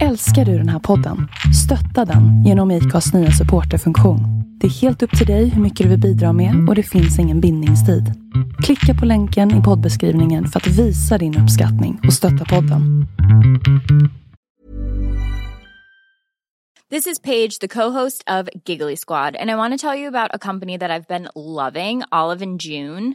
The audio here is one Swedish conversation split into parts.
Älskar du den här podden? Stötta den genom IKAs nya supporterfunktion. Det är helt upp till dig hur mycket du vill bidra med och det finns ingen bindningstid. Klicka på länken i poddbeskrivningen för att visa din uppskattning och stötta podden. This is Paige, the co-host of Giggly Squad, and I want to tell you about a company that I've been loving, Olive and June.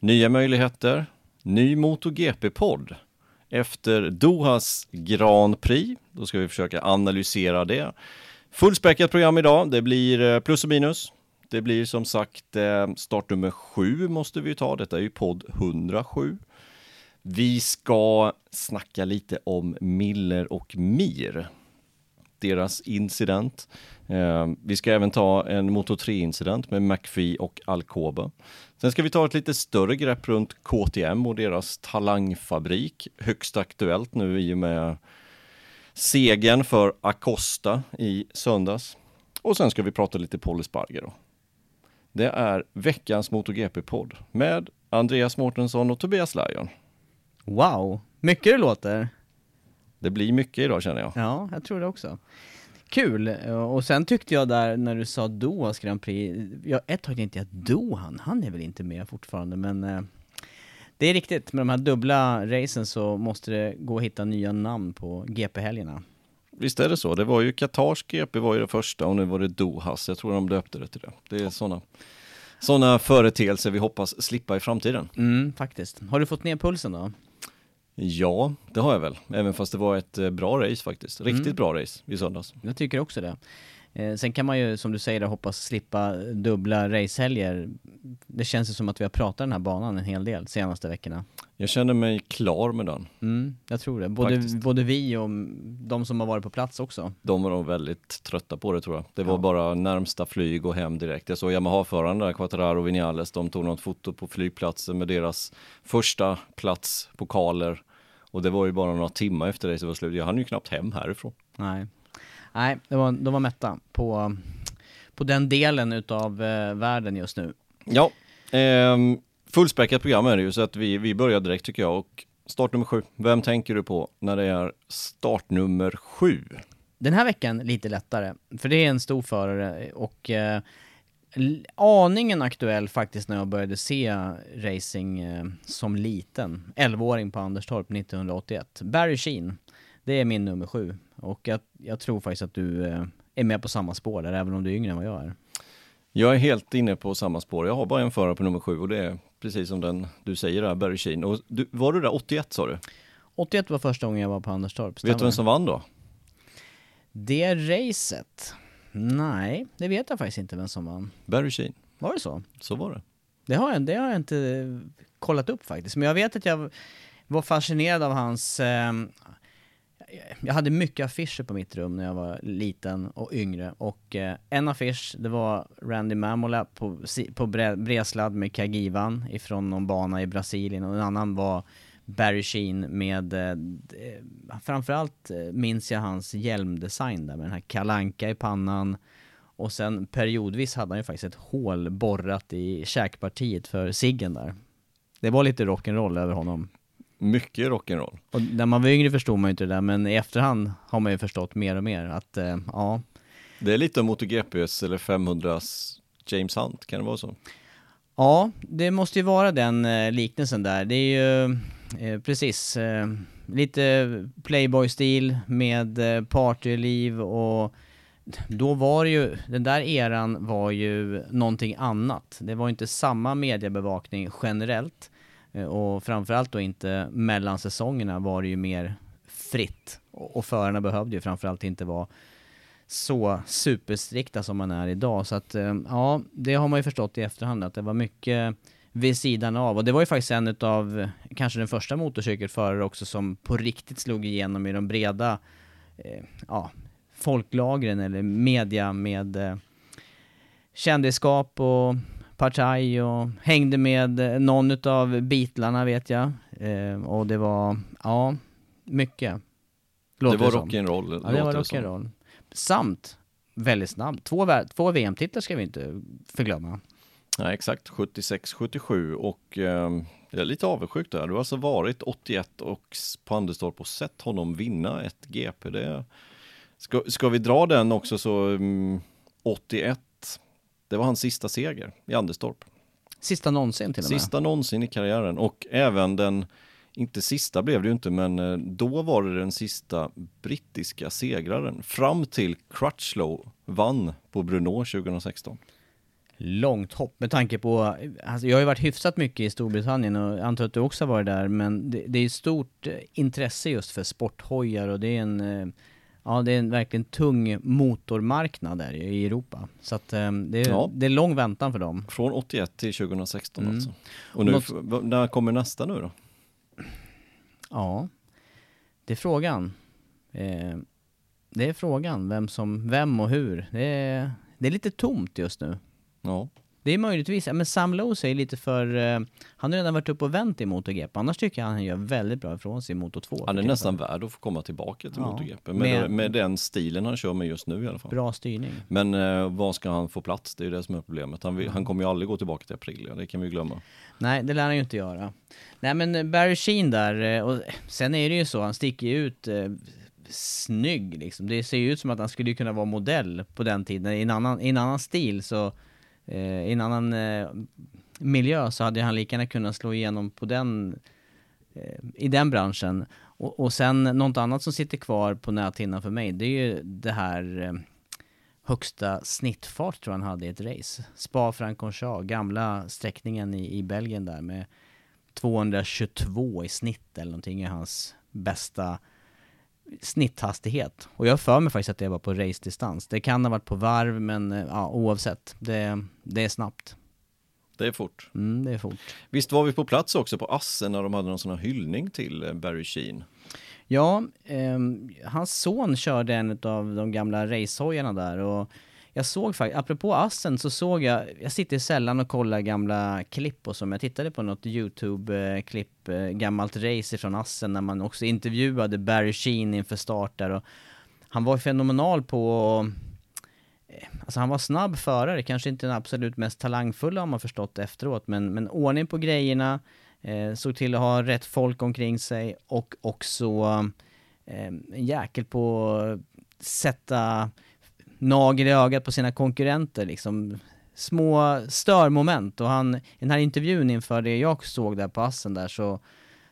nya möjligheter, ny MotoGP-podd. Efter Dohas Grand Prix, då ska vi försöka analysera det. Fullspäckat program idag, det blir eh, plus och minus. Det blir som sagt eh, start nummer sju måste vi ta, detta är ju podd 107. Vi ska snacka lite om Miller och Mir deras incident. Eh, vi ska även ta en Moto 3-incident med McPhee och Alcoba. Sen ska vi ta ett lite större grepp runt KTM och deras talangfabrik. Högst aktuellt nu i och med segern för Acosta i söndags. Och sen ska vi prata lite Paul Espargaro. Det är veckans MotoGP-podd med Andreas Mårtensson och Tobias Lajon. Wow, mycket det låter. Det blir mycket idag känner jag. Ja, jag tror det också. Kul! Och sen tyckte jag där när du sa Dohas Grand Prix, jag, ett tag tänkte jag Dohan, han är väl inte med fortfarande, men eh, det är riktigt, med de här dubbla racen så måste det gå att hitta nya namn på GP-helgerna. Visst är det så. Det var ju Qatars GP var ju det första och nu var det Dohas. Jag tror de döpte det till det. Det är sådana såna företeelser vi hoppas slippa i framtiden. Mm, faktiskt. Har du fått ner pulsen då? Ja, det har jag väl. Även fast det var ett eh, bra race faktiskt. Riktigt Mm. bra race i söndags. Jag tycker också det. Eh, sen kan man ju, som du säger, hoppas slippa dubbla racehelger. Det känns ju som att vi har pratat den här banan en hel del senaste veckorna. Jag känner mig klar med den. Mm, jag tror det. Både, Faktiskt. både vi och de som har varit på plats också. De var nog väldigt trötta på det tror jag. Det var Ja. bara närmsta flyg och hem direkt. Jag såg Yamaha-föraren där, Quattararo och Vinales, de tog något foto på flygplatsen med deras första plats, pokaler. Och det var ju bara några timmar efter det så var slut. Jag hann ju knappt hem härifrån. Nej. Nej, det var, de var mätta på, på den delen utav eh, världen just nu. Ja, ehm, fullspäckat program är det ju så att vi, vi börjar direkt tycker jag. Och startnummer sju, vem tänker du på när det är startnummer sju? Den här veckan lite lättare, för det är en stor förare och eh, aningen aktuell faktiskt när jag började se racing eh, som liten. 11-åring på Anderstorp 1981. Barry Sheen, det är min nummer sju. Och jag, jag tror faktiskt att du eh, är med på samma spår där, även om du är yngre än vad jag är. Jag är helt inne på samma spår. Jag har bara en förare på nummer sju och det är precis som den du säger där, Barry Sheen. Och du, var du där 81 sa du? 81 var första gången jag var på Anderstorp. Vet du vem som vann då? Det racet? Nej, det vet jag faktiskt inte vem som vann. Barry Sheen. Var det så? Så var det. Det har jag, det har jag inte kollat upp faktiskt. Men jag vet att jag var fascinerad av hans... Eh, jag hade mycket affischer på mitt rum när jag var liten och yngre. Och eh, en affisch, det var Randy Mamola på, på bre- bredsladd med Kagivan ifrån någon bana i Brasilien. Och en annan var Barry Sheen med, eh, eh framförallt eh, minns jag hans hjälmdesign där med den här kalanka i pannan och sen periodvis hade han ju faktiskt ett hål borrat i käkpartiet för ciggen där. Det var lite rock'n'roll över honom. Mycket rock'n'roll. Och när man var yngre förstod man ju inte det där, men i efterhand har man ju förstått mer och mer att, eh, ja. Det är lite MotoGPs eller 500s James Hunt, kan det vara så? Ja, det måste ju vara den eh, liknelsen där. Det är ju eh, precis eh, lite Playboy-stil med eh, partyliv och då var ju, den där eran var ju någonting annat. Det var inte samma mediebevakning generellt Eh, och framförallt då inte mellan säsongerna var det ju mer fritt. Och, förarna behövde ju framförallt inte vara så superstrikta som man är idag. Så att eh, ja, det har man ju förstått i efterhand att det var mycket vid sidan av. Och det var ju faktiskt en av, kanske den första motorcykelförare också som på riktigt slog igenom i de breda, eh, ja, folklagren eller media med eh, kändisskap och partaj och hängde med eh, någon utav Beatlarna vet jag. Eh, och det var, ja, mycket. Låter det var rock'n'roll. Ja, det var rock'n'roll. Samt väldigt snabbt. Två, två VM-titlar ska vi inte förglömma. Nej, exakt. 76-77 och eh, jag är lite avundsjuk där. Du har alltså varit 81 och på Anderstorp och sett honom vinna ett GP. Det, ska, ska vi dra den också så um, 81, det var hans sista seger i Anderstorp. Sista någonsin till och med? Sista någonsin i karriären och även den inte sista blev det ju inte, men eh, då var det den sista brittiska segraren fram till Crutchlow vann på Bruno 2016. Långt hopp med tanke på, alltså jag har ju varit hyfsat mycket i Storbritannien och antar att du också har varit där, men det, det är stort eh, intresse just för sporthojar och det är en, eh, ja det är en verkligen tung motormarknad där i Europa. Så att det är, ja. det är lång väntan för dem. Från 81 till 2016 mm. alltså. Och nu, Något... när kommer nästa nu då? Ja, det är frågan. Eh, det är frågan, vem som, vem och hur. Det är, det är lite tomt just nu. Ja. Det är möjligtvis, men Sam Lowe är lite för, uh, han har redan varit uppe och vänt i MotoGP, annars tycker jag han gör väldigt bra ifrån sig i Moto 2. Han är nästan värd att få komma tillbaka till ja. MotoGP, med, med, med, den stilen han kör med just nu i alla fall. Bra styrning. Men uh, var ska han få plats? Det är ju det som är problemet. Han, han kommer ju aldrig gå tillbaka till Aprilia, det kan vi glömma. Nej, det lär han ju inte göra. Nej men Barry Sheen där, och sen är det ju så, han sticker ju ut eh, snygg liksom. Det ser ju ut som att han skulle kunna vara modell på den tiden, i en annan, i en annan stil så eh, i en annan eh, miljö så hade han lika gärna kunnat slå igenom på den, eh, i den branschen. Och, och sen något annat som sitter kvar på näthinnan för mig, det är ju det här eh, högsta snittfart tror jag han hade i ett race. Spa-Francorchamps, gamla sträckningen i, i Belgien där med 222 i snitt eller någonting är hans bästa snitthastighet. Och jag för mig faktiskt att det var på race-distans. Det kan ha varit på varv, men eh, ja, oavsett. Det, det är snabbt. Det är fort. Mm, det är fort. Visst var vi på plats också på Assen när de hade någon sån här hyllning till eh, Barry Sheen? Ja, eh, hans son körde en av de gamla racehojarna där och jag såg faktiskt, apropå Assen så såg jag, jag sitter sällan och kollar gamla klipp och så, men jag tittade på något YouTube-klipp, eh, gammalt race från Assen när man också intervjuade Barry Sheen inför start där och han var fenomenal på eh, Alltså han var snabb förare, kanske inte den absolut mest talangfulla har man förstått efteråt, men, men ordning på grejerna, eh, såg till att ha rätt folk omkring sig och också eh, en jäkel på att sätta nagel i ögat på sina konkurrenter liksom. Små störmoment och han, i den här intervjun inför det jag såg där på Assen där så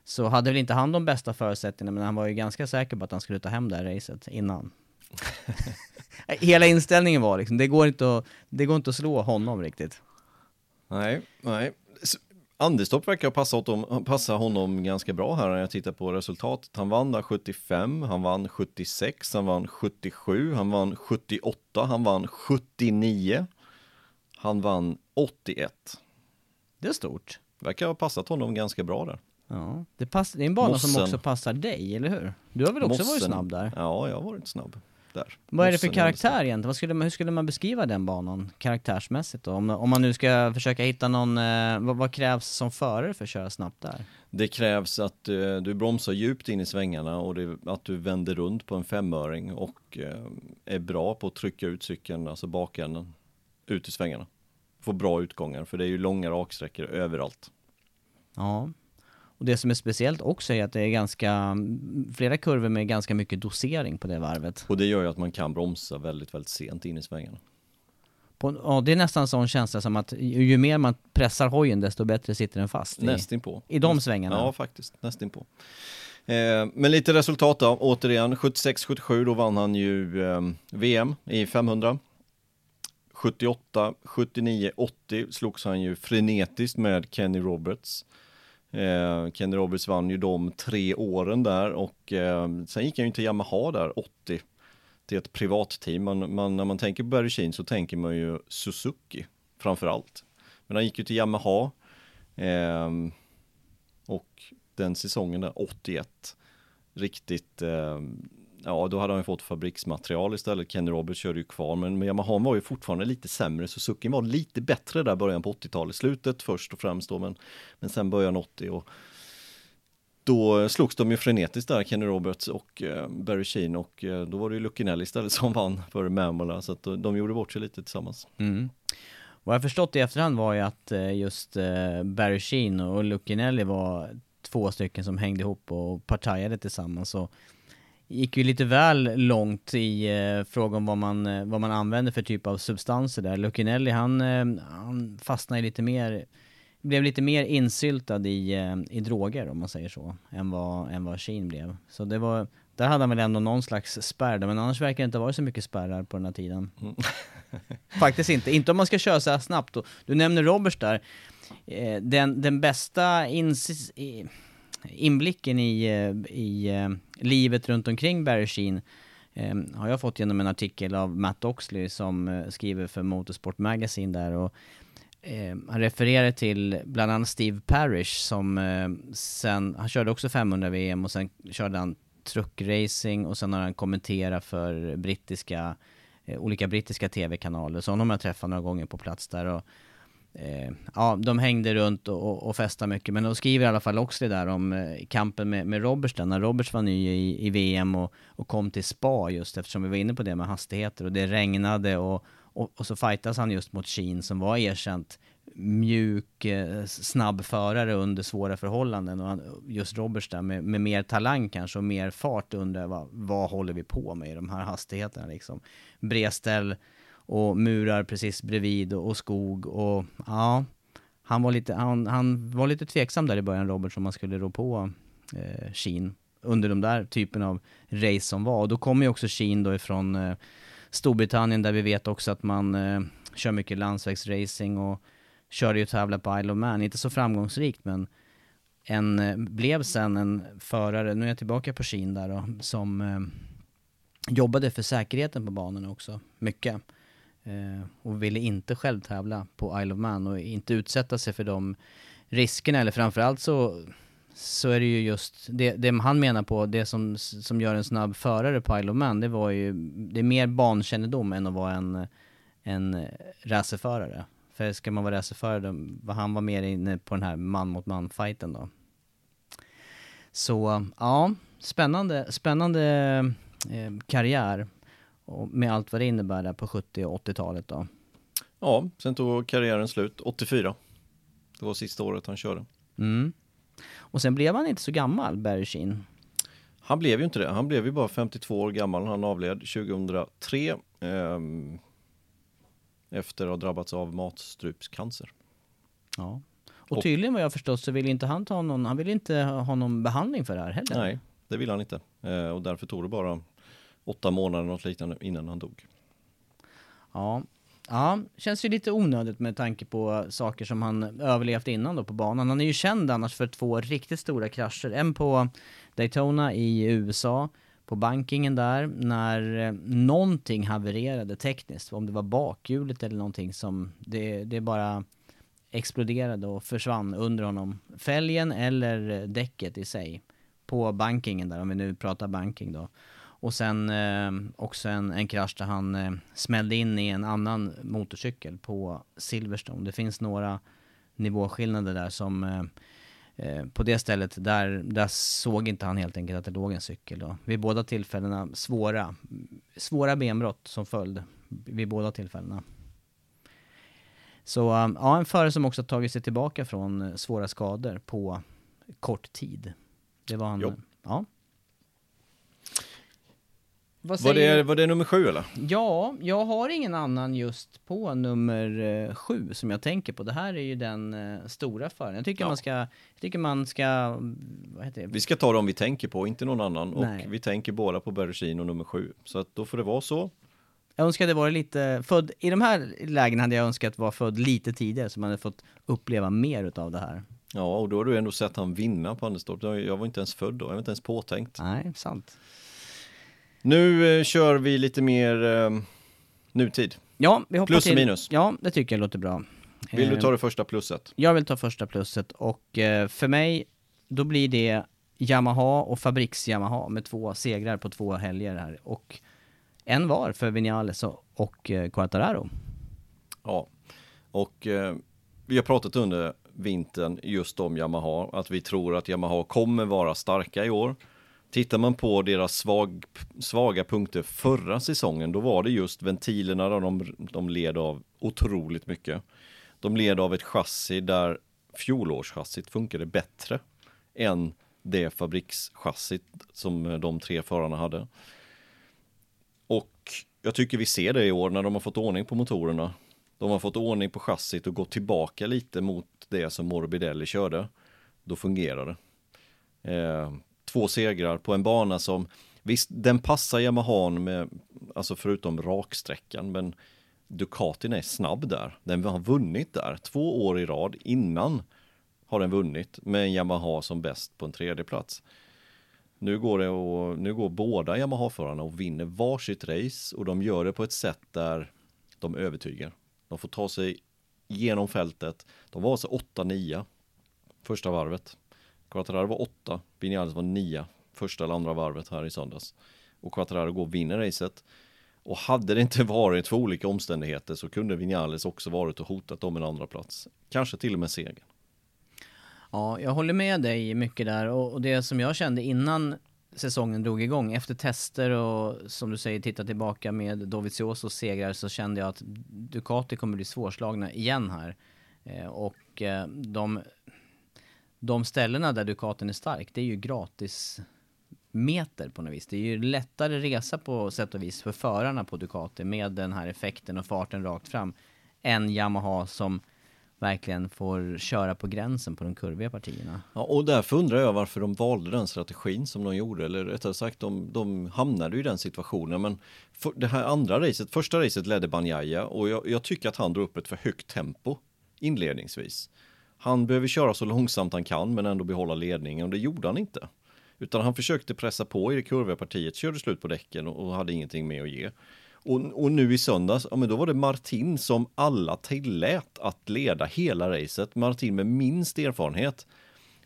så hade väl inte han de bästa förutsättningarna men han var ju ganska säker på att han skulle ta hem det här racet innan. Hela inställningen var liksom, det går inte att, det går inte att slå honom riktigt. Nej, nej. Anderstorp verkar passa, honom, passa honom ganska bra här när jag tittar på resultatet. Han vann där 75, han vann 76, han vann 77, han vann 78, han vann 79, han vann 81. Det är stort. Verkar ha passat honom ganska bra där. Ja, det, pass, det är en bana Mossen. som också passar dig, eller hur? Du har väl också Mossen. varit snabb där? Ja, jag har varit snabb. Där. Vad är det för karaktär egentligen? Skulle, hur skulle man beskriva den banan karaktärsmässigt då? Om, om man nu ska försöka hitta någon, eh, vad, vad krävs som förare för att köra snabbt där? Det krävs att eh, du bromsar djupt in i svängarna och det, att du vänder runt på en femöring och eh, är bra på att trycka ut cykeln, alltså bakänden, ut i svängarna. Få bra utgångar, för det är ju långa raksträckor överallt. Ja. Och det som är speciellt också är att det är ganska, flera kurvor med ganska mycket dosering på det varvet. Och det gör ju att man kan bromsa väldigt, väldigt sent in i svängarna. På, ja, det är nästan en sån känsla som att ju, mer man pressar hojen desto bättre sitter den fast i, Nästinpå. i de svängarna. Ja, faktiskt. Nästinpå. Eh, men lite resultat då, återigen. 76-77, då vann han ju eh, VM i 500. 78, 79, 80 slogs han ju frenetiskt med Kenny Roberts. Eh, Kenny Roberts vann ju de tre åren där och eh, sen gick han ju till Yamaha där 80 till ett privatteam. Man, man, när man tänker på Barry Sheen så tänker man ju Suzuki framför allt. Men han gick ju till Yamaha eh, och den säsongen där 81 riktigt eh, Ja, då hade han ju fått fabriksmaterial istället. Kenny Roberts körde ju kvar, men Yamaha var ju fortfarande lite sämre. Suzuki var lite bättre där början på 80-talet. Slutet först och främst då, men, men sen början 80 och då eh, slogs de ju frenetiskt där, Kenny Roberts och eh, Barry Sheen och eh, då var det ju Lucinelli istället som vann för Mamola så att de, de gjorde bort sig lite tillsammans. Mm. Vad jag förstått i efterhand var ju att eh, just eh, Barry Sheen och Lucinelli var två stycken som hängde ihop och partajade tillsammans och gick ju lite väl långt i eh, fråga om vad man, eh, vad man använde för typ av substanser där. Lucinelli han, eh, han fastnade lite mer, blev lite mer insyltad i, eh, i droger om man säger så, än vad, än vad Sheen blev. Så det var, där hade han väl ändå någon slags spärr men annars verkar det inte varit så mycket spärrar på den här tiden. Faktiskt inte, inte om man ska köra så här snabbt. Du nämner Roberts där. Den, den bästa inblicken i, i livet runt omkring Barry eh, har jag fått genom en artikel av Matt Oxley som eh, skriver för Motorsport Magazine där. Och, eh, han refererar till bland annat Steve Parrish som eh, sen, han körde också 500 VM och sen körde han truckracing och sen har han kommenterat för brittiska, eh, olika brittiska tv-kanaler. Så honom har jag träffat några gånger på plats där och eh, ja, de hängde runt och, och, och festade mycket. Men de skriver i alla fall också det där om eh, kampen med, med Roberts där, när Roberts var ny i, i VM och, och kom till spa just eftersom vi var inne på det med hastigheter och det regnade och, och, och så fightas han just mot Sheen som var erkänt mjuk, eh, snabb förare under svåra förhållanden och han, just Roberts där med, med mer talang kanske och mer fart undrar vad, vad håller vi på med i de här hastigheterna liksom. Bredställ och murar precis bredvid och, och skog och ja, han var lite, han, han var lite tveksam där i början Robert, om man skulle rå på eh, Sheen under de där typen av race som var. Och då kommer ju också Sheen då ifrån eh, Storbritannien där vi vet också att man eh, kör mycket landsvägsracing och körde ju tävla på Isle of Man, inte så framgångsrikt men en, eh, blev sen en förare, nu är jag tillbaka på Sheen där då, som eh, jobbade för säkerheten på banorna också, mycket. Eh, och ville inte själv tävla på Isle of Man och inte utsätta sig för de riskerna, eller framförallt så, så är det ju just det, det han menar på, det som, som gör en snabb förare på Isle of Man, det var ju, det är mer bankännedom än att vara en, en racerförare. För ska man vara racerförare, då- han var mer inne på den här man mot man fighten då. Så ja, spännande, spännande eh, karriär. Och med allt vad det innebär där på 70 och 80-talet då. Ja, sen tog karriären slut 84. Det var sista året han körde. Mm. Och sen blev han inte så gammal, Sheen. Han blev ju inte det. Han blev ju bara 52 år gammal. Han avled 2003 ehm, efter att ha drabbats av matstrupscancer. Ja. Och Och- tydligen vad jag förstått så vill inte han ta någon, han vill inte ha någon behandling för det här heller. Nej, det ville han inte. Eh, och därför tog det bara åtta månader något liknande innan han dog. Ja. Ja, känns ju lite onödigt med tanke på saker som han överlevt innan då på banan. Han är ju känd annars för två riktigt stora krascher. En på Daytona i USA, på bankingen där, när eh, någonting havererade tekniskt. Om det var bakhjulet eller någonting som, det, det bara exploderade och försvann under honom. Fälgen eller eh, däcket i sig på bankingen där, om vi nu pratar banking då. Och sen eh, också en, en krasch där han eh, smällde in i en annan motorcykel på Silverstone. Det finns några nivåskillnader där som eh, eh, på det stället, där, där såg inte han helt enkelt att det låg en cykel. Då. Vid båda tillfällena svåra, svåra benbrott som följd vid båda tillfällena. Så um, ja, en förare som också tagit sig tillbaka från eh, svåra skador på kort tid. Det var han. Jo. Ja. Vad Var det, var det nummer sju eller? Ja, jag har ingen annan just på nummer eh, sju som jag tänker på. Det här är ju den eh, stora föraren. Jag tycker Ja. man ska, jag tycker man ska, mm, vad heter det? Vi ska ta dem vi tänker på, inte någon annan. Nej. Och vi tänker båda på Bergin och nummer sju. Så att då får det vara så. Jag önskade vara lite född, i de här lägena hade jag önskat vara född lite tidigare så man hade fått uppleva mer utav det här. Ja, och då har du ändå sett han vinna på Anderstorp. Jag var inte ens född då, jag var inte ens påtänkt. Nej, sant. Nu eh, kör vi lite mer eh, nutid. Ja, vi hoppar Plus och till, minus. Ja, det tycker jag låter bra. Vill du Eh, ta det första plusset? Jag vill ta första plusset och eh, för mig, då blir det Yamaha och Fabriks-Yamaha med två segrar på två helger här. Och en var för Vinales och, och eh, Quartararo. Ja, och eh, vi har pratat under vintern just om Yamaha, att vi tror att Yamaha kommer vara starka i år. Tittar man på deras svag, svaga punkter förra säsongen, då var det just ventilerna där de, de led av otroligt mycket. De led av ett chassi där fjolårschassit funkade bättre än det fabrikschassit som de tre förarna hade. Och jag tycker vi ser det i år när de har fått ordning på motorerna. De har fått ordning på chassit och gått tillbaka lite mot det som Morbidelli körde. Då fungerar det. Eh, två segrar på en bana som, visst den passar Yamahan med, alltså förutom raksträckan, men Ducatin är snabb där. Den har vunnit där två år i rad innan har den vunnit med en Yamaha som bäst på en tredje plats. Nu går, det och, nu går båda Yamaha-förarna och vinner varsitt race och de gör det på ett sätt där de övertygar. De får ta sig genom fältet. De var alltså 8-9 första varvet. Quattararo var åtta, Vinales var nia. första eller andra varvet här i söndags. Och Quattararo går och vinner racet. Och hade det inte varit för olika omständigheter så kunde Vinales också varit och hotat om en andra plats. Kanske till och med segern. Ja, jag håller med dig mycket där och, det som jag kände innan säsongen drog igång, efter tester och som du säger titta tillbaka med Doviziosos segrar så kände jag att Ducati kommer bli svårslagna igen här. Eh, och eh, de, de ställena där Ducaten är stark, det är ju gratis meter på något vis. Det är ju lättare resa på sätt och vis för förarna på Ducati med den här effekten och farten rakt fram än Yamaha som verkligen får köra på gränsen på de kurviga partierna. Ja, och därför undrar jag varför de valde den strategin som de gjorde, eller rättare sagt de, de hamnade i den situationen. Men för, det här andra racet, första racet ledde Banjaya och jag, jag tycker att han drog upp ett för högt tempo inledningsvis. Han behöver köra så långsamt han kan men ändå behålla ledningen och det gjorde han inte. Utan han försökte pressa på i det kurviga partiet, körde slut på däcken och, hade ingenting med att ge. Och, och nu i söndags, ja men då var det Martin som alla tillät att leda hela racet. Martin med minst erfarenhet.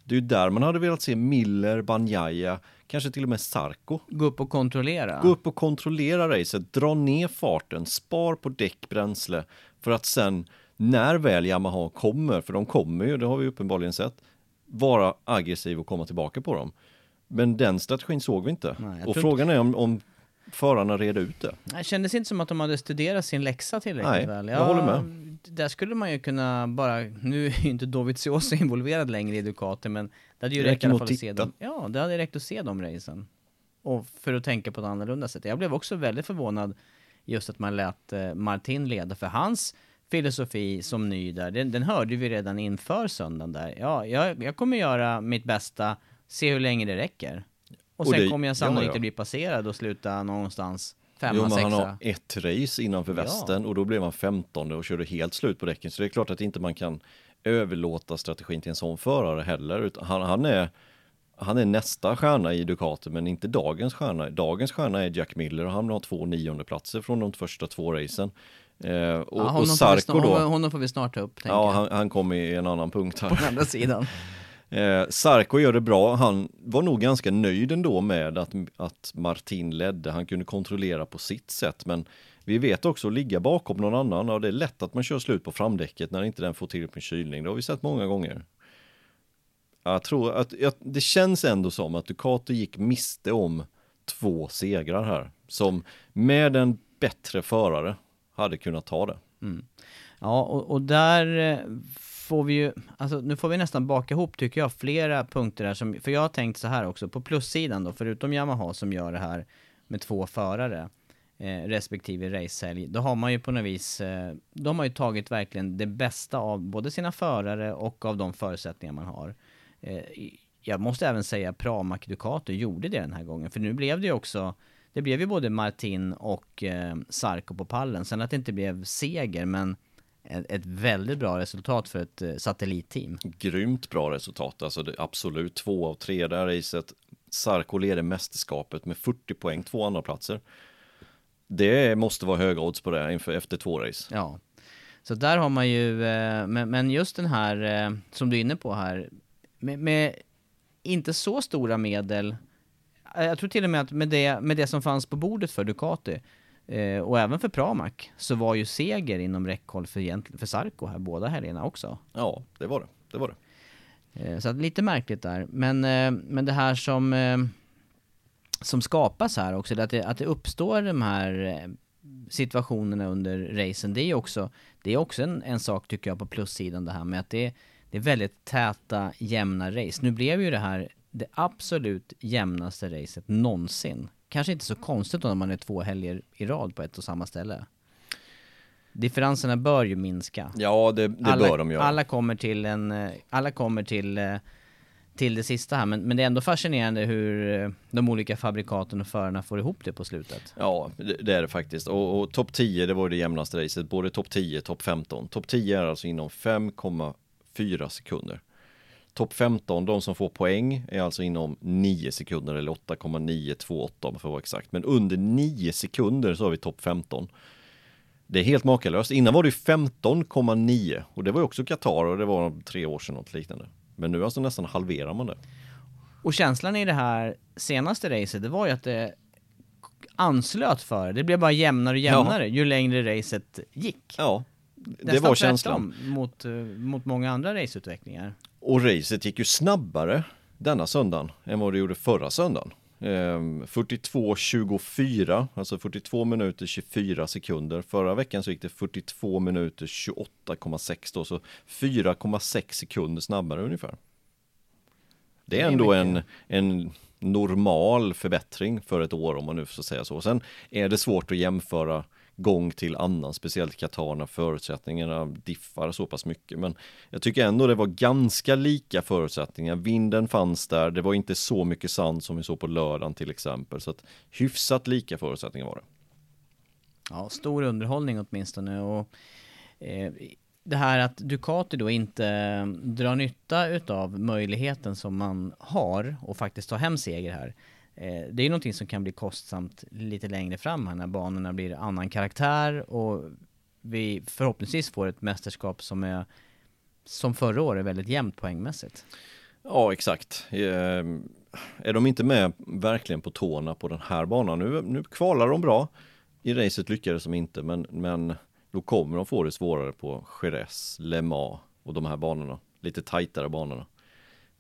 Det är ju där man hade velat se Miller, Banjaya, kanske till och med Sarko. Gå upp och kontrollera. Gå upp och kontrollera racet, dra ner farten, spar på däck, bränsle för att sen när väl Yamaha kommer, för de kommer ju, det har vi uppenbarligen sett, vara aggressiv och komma tillbaka på dem. Men den strategin såg vi inte. Nej, och frågan är om, om förarna red ut det. Det kändes inte som att de hade studerat sin läxa tillräckligt Nej, väl. jag håller med. Där skulle man ju kunna bara, nu är ju inte Dovizioso involverad längre i Ducati men det hade ju Det räckt i alla fall att se dem. Ja, det hade räckt att se de racen. Och för att tänka på ett annorlunda sätt. Jag blev också väldigt förvånad just att man lät eh, Martin leda för hans filosofi som ny där, den, den hörde vi redan inför söndagen där. Ja, jag, jag kommer göra mitt bästa, se hur länge det räcker. Och Och sen det- kommer jag sannolikt ja, ja. bli passerad och sluta någonstans femma, Jo, men sexa. han har ett race innanför Ja. västen och då blev han 15 och körde helt slut på däcken. Så det är klart att inte man kan överlåta strategin till en sån förare heller. Han, han, är, han är nästa stjärna i Ducati men inte dagens stjärna. Dagens stjärna är Jack Miller och han har två nionde platser från de första två racen. Eh, och, Ja, och Sarko då, honom, får vi snart ta upp, ja han, han kommer i en annan punkt På här. den andra sidan. Eh, Sarko gör det bra. Han var nog ganska nöjd ändå med att, att Martin ledde. Han kunde kontrollera på sitt sätt. Men vi vet också att ligga bakom någon annan. Och det är lätt att man kör slut på framdäcket när inte den får tillräckligt med kylning. Det har vi sett många gånger. Jag tror att jag, det känns ändå som att Ducati gick miste om två segrar här. Som med en bättre förare hade kunnat ta det. Mm. Ja, och, och, där eh, får vi ju, alltså nu får vi nästan baka ihop tycker jag flera punkter här som, för jag har tänkt så här också, på plussidan då, förutom Yamaha som gör det här med två förare, eh, respektive racehelg, då har man ju på något vis, eh, de har ju tagit verkligen det bästa av både sina förare och av de förutsättningar man har. Eh, jag måste även säga Pramac Ducato gjorde det den här gången, för nu blev det ju också det blev ju både Martin och eh, Sarko på pallen. Sen att det inte blev seger, men ett, ett väldigt bra resultat för ett eh, satellitteam. Grymt bra resultat, alltså det, absolut två av tre där racet. Sarko leder mästerskapet med 40 poäng, två andra platser. Det måste vara höga odds på det inför, efter två race. Ja, så där har man ju, eh, men, men just den här eh, som du är inne på här, med, med inte så stora medel jag tror till och med att med det, med det som fanns på bordet för Ducati eh, och även för Pramac så var ju seger inom räckhåll för, för Sarko här båda helgerna också. Ja, det var det. Det var det. Eh, så att lite märkligt där. Men, eh, men det här som, eh, som skapas här också, att det, att det uppstår de här eh, situationerna under racen, det är också, det är också en, en sak tycker jag på plussidan det här med att det, det är väldigt täta, jämna race. Nu blev ju det här det absolut jämnaste racet någonsin. Kanske inte så konstigt om man är två helger i rad på ett och samma ställe. Differenserna bör ju minska. Ja, det, det alla, bör de göra. Alla kommer till en, eh, alla kommer till, eh, till det sista här, men, men det är ändå fascinerande hur eh, de olika fabrikaten och förarna får ihop det på slutet. Ja, det, det är det faktiskt. Och, och topp 10, det var det jämnaste racet, både topp 10 och topp 15. Topp 10 är alltså inom 5,4 sekunder. Topp 15, de som får poäng, är alltså inom 9 sekunder eller 8,928 om för att vara exakt. Men under 9 sekunder så har vi topp 15. Det är helt makalöst. Innan var det 15,9 och det var ju också Qatar och det var tre år sedan något liknande. Men nu alltså nästan halverar man det. Och känslan i det här senaste racet, det var ju att det anslöt för det blev bara jämnare och jämnare ja. ju längre racet gick. Ja, det Nästan var känslan. Mot, eh, mot många andra raceutvecklingar. Och racet gick ju snabbare denna söndagen än vad det gjorde förra söndagen. Ehm, 42.24, alltså 42 minuter 24 sekunder. Förra veckan så gick det 42 minuter 28,6 då, så 4,6 sekunder snabbare ungefär. Det är, ändå en, en normal förbättring för ett år om man nu får säga så. Sen är det svårt att jämföra gång till annan, speciellt Qatar när förutsättningarna diffar så pass mycket. Men jag tycker ändå det var ganska lika förutsättningar. Vinden fanns där, det var inte så mycket sand som vi såg på lördagen till exempel. Så att hyfsat lika förutsättningar var det. Ja, stor underhållning åtminstone. Och, eh, det här att Ducati då inte eh, drar nytta utav möjligheten som man har och faktiskt ta hem seger här. Eh, det är ju någonting som kan bli kostsamt lite längre fram här när banorna blir annan karaktär och vi förhoppningsvis får ett mästerskap som är som förra året väldigt jämnt poängmässigt. Ja, exakt. Eh, är de inte med verkligen på tårna på den här banan? Nu, nu kvalar de bra. I racet lyckades de inte, men, men då kommer de få det svårare på Jerez, Le Mans och de här banorna. Lite tajtare banorna.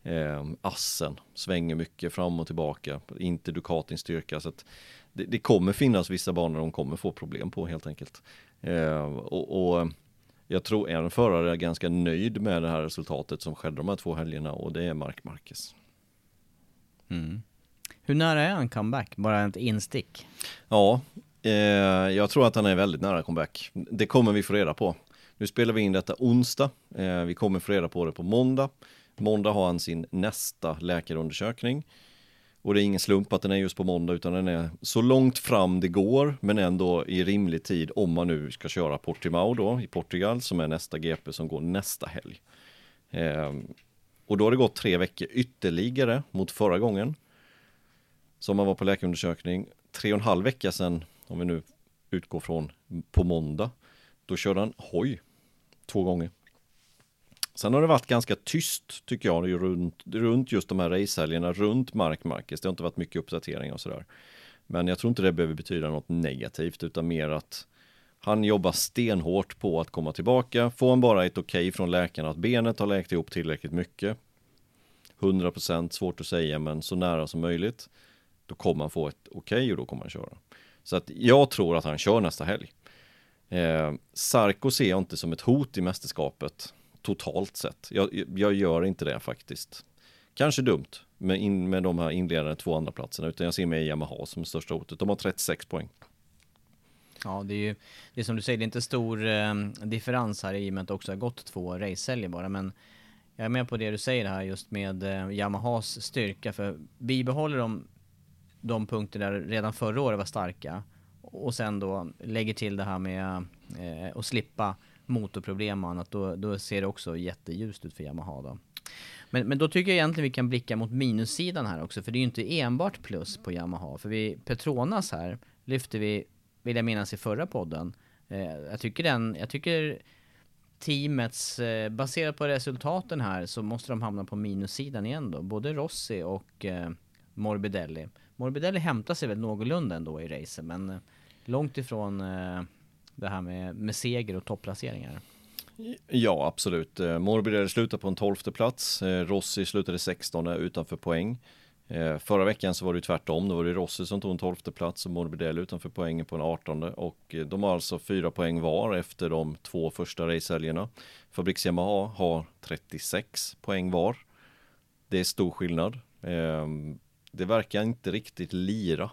Eh, assen svänger mycket fram och tillbaka, inte Ducatins styrka. Så det, det, kommer finnas vissa banor de kommer få problem på helt enkelt. Eh, och, och, jag tror en förare är ganska nöjd med det här resultatet som skedde de här två helgerna och det är Mark Marquez. Mm. Hur nära är han comeback? Bara ett instick? Ja, eh, jag tror att han är väldigt nära comeback. Det kommer vi få reda på. Nu spelar vi in detta onsdag. Eh, vi kommer få reda på det på måndag. Måndag har han sin nästa läkarundersökning. Och det är ingen slump att den är just på måndag utan den är så långt fram det går men ändå i rimlig tid om man nu ska köra Portimao då i Portugal som är nästa GP som går nästa helg. Eh, och då har det gått tre veckor ytterligare mot förra gången som man var på läkarundersökning. Tre och en halv vecka sedan om vi nu utgår från på måndag. Då körde han hoj två gånger. Sen har det varit ganska tyst tycker jag runt, runt just de här racehelgerna, runt Mark Marquez. Det har inte varit mycket uppdateringar och sådär. Men jag tror inte det behöver betyda något negativt utan mer att han jobbar stenhårt på att komma tillbaka. Får han bara ett okej okay från läkarna att benet har läkt ihop tillräckligt mycket 100% svårt att säga men så nära som möjligt då kommer han få ett okej okay och då kommer han köra. Så att jag tror att han kör nästa helg. Eh, Sarko ser jag inte som ett hot i mästerskapet totalt sett. Jag, jag gör inte det faktiskt. Kanske dumt med, in, med de här inledande två andra platserna utan jag ser mig i Yamaha som största hotet. De har 36 poäng. Ja, det är ju, det är som du säger, det är inte stor eh, differens här i och med att det också har gått två racehelger bara, men jag är med på det du säger här just med eh, Yamahas styrka, för bibehåller de de punkter där redan förra året var starka och sen då lägger till det här med eh, att slippa motorproblem och annat, då, då ser det också jätteljust ut för Yamaha då. Men, men då tycker jag egentligen vi kan blicka mot minussidan här också, för det är ju inte enbart plus på Yamaha. För vi, Petronas här lyfter vi, vill jag minnas i förra podden. Eh, jag tycker den, jag tycker teamets, eh, baserat på resultaten här, så måste de hamna på minussidan igen då. Både Rossi och eh, Morbidelli. Morbidelli hämtar sig väl någorlunda ändå i racen, men eh, långt ifrån eh, det här med, med seger och topplaceringar. Ja, absolut. Eh, Morbidelli slutade på en tolfte plats. Eh, Rossi slutade 16 utanför poäng. Eh, förra veckan så var det tvärtom. Då var det Rossi som tog en tolfte plats och Morbidelli utanför poängen på en artonde. Och de har alltså fyra poäng var efter de två första racehelgerna. Fabriks Yamaha har 36 poäng var. Det är stor skillnad. Ehm, det verkar inte riktigt lira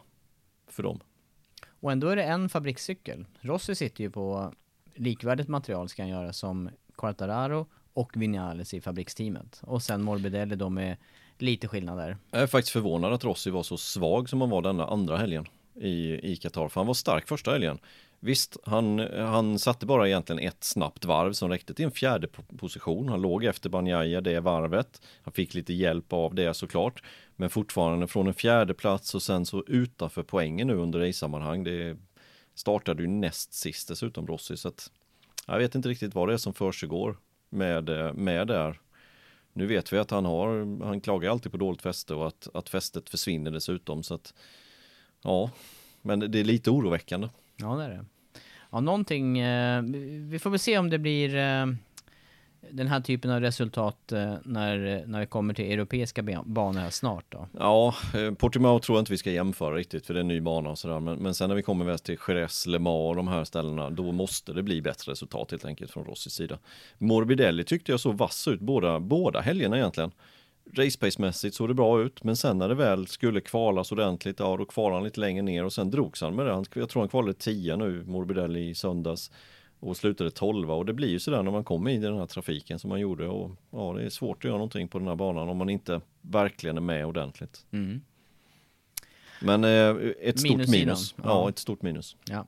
för dem. Och ändå är det en fabrikscykel. Rossi sitter ju på likvärdigt material ska han göra som Quartararo och Vinales i fabriksteamet. Och sen Morbidelli då med lite skillnader. Jag är faktiskt förvånad att Rossi var så svag som han var denna andra helgen i, i Qatar. För han var stark första helgen. Visst, han, han satte bara egentligen ett snabbt varv som räckte till en fjärde position. Han låg efter Banjaya det varvet. Han fick lite hjälp av det såklart. Men fortfarande från en fjärde plats och sen så utanför poängen nu under race-sammanhang. Det startade ju näst sist dessutom Rossi. Så att jag vet inte riktigt vad det är som försiggår med, med där. Nu vet vi att han har, han klagar alltid på dåligt fäste och att, att fästet försvinner dessutom. Så att ja, men det är lite oroväckande. Ja, det är det. Ja, någonting, eh, vi får väl se om det blir eh, den här typen av resultat eh, när, när vi kommer till europeiska banor här snart då? Ja, eh, Portimao tror jag inte vi ska jämföra riktigt för det är en ny bana och sådär. Men, men sen när vi kommer väl till Jerez, Le Mans och de här ställena, då måste det bli bättre resultat helt enkelt från Rossis sida. Morbidelli tyckte jag så vass ut båda, båda helgerna egentligen. Racepace-mässigt såg det bra ut, men sen när det väl skulle kvalas ordentligt, ja då kvalade han lite längre ner och sen drogs han med det. Jag tror han kvalade 10 nu, Morbidelli i söndags och slutade 12 och det blir ju sådär när man kommer in i den här trafiken som man gjorde och ja, det är svårt att göra någonting på den här banan om man inte verkligen är med ordentligt. Mm. Men eh, ett stort minus. Ja. ja, ett stort minus. Ja.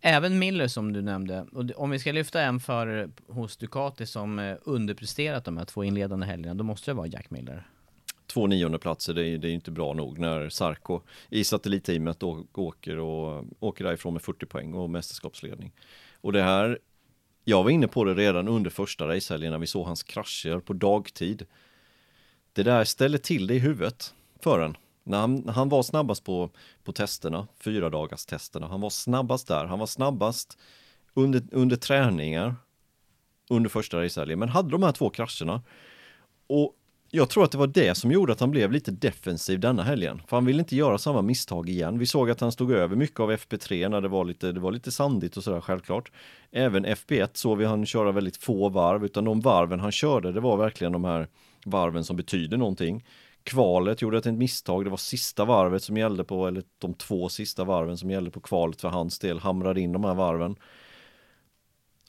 Även Miller som du nämnde, och om vi ska lyfta en för hos Ducati som eh, underpresterat de här två inledande helgerna, då måste det vara Jack Miller. Två niondeplatser, det är, det är inte bra nog när Sarko i satellitteamet åker och åker därifrån med 40 poäng och mästerskapsledning. Och det här, jag var inne på det redan under första racehelgen när vi såg hans krascher på dagtid. Det där ställer till det i huvudet för en. När han, han var snabbast på, på testerna, fyra dagars testerna, han var snabbast där, han var snabbast under, under träningar under första racehelgen, men hade de här två krascherna. Och jag tror att det var det som gjorde att han blev lite defensiv denna helgen. För han ville inte göra samma misstag igen. Vi såg att han stod över mycket av FP3 när det var lite, det var lite sandigt och sådär självklart. Även FP1 såg vi han köra väldigt få varv, utan de varven han körde, det var verkligen de här varven som betyder någonting. Kvalet gjorde ett misstag, det var sista varvet som gällde på, eller de två sista varven som gällde på kvalet för hans del, hamrade in de här varven.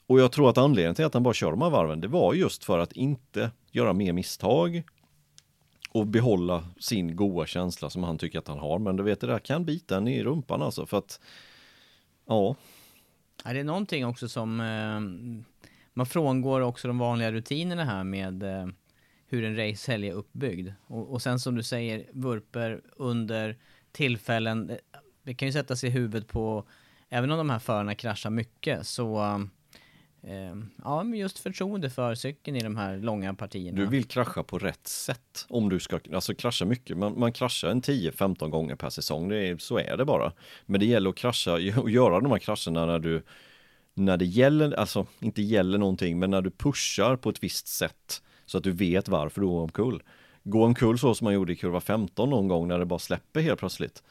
Och jag tror att anledningen till att han bara kör de här varven, det var just för att inte göra mer misstag och behålla sin goda känsla som han tycker att han har. Men du vet, det där kan bita en i rumpan alltså för att, ja. Är det någonting också som, eh, man frångår också de vanliga rutinerna här med eh, hur en racehelg är uppbyggd. Och, och sen som du säger, vurper under tillfällen, eh, det kan ju sätta sig i huvudet på, även om de här förarna kraschar mycket, så eh, ja, men just förtroende för cykeln i de här långa partierna. Du vill krascha på rätt sätt om du ska, alltså krascha mycket. Man, man kraschar en 10-15 gånger per säsong, det är, så är det bara. Men det gäller att krascha och göra de här krascherna när du när det gäller, alltså inte gäller någonting, men när du pushar på ett visst sätt så att du vet varför du går omkull. Gå omkull så som man gjorde i kurva 15 någon gång när det bara släpper helt plötsligt.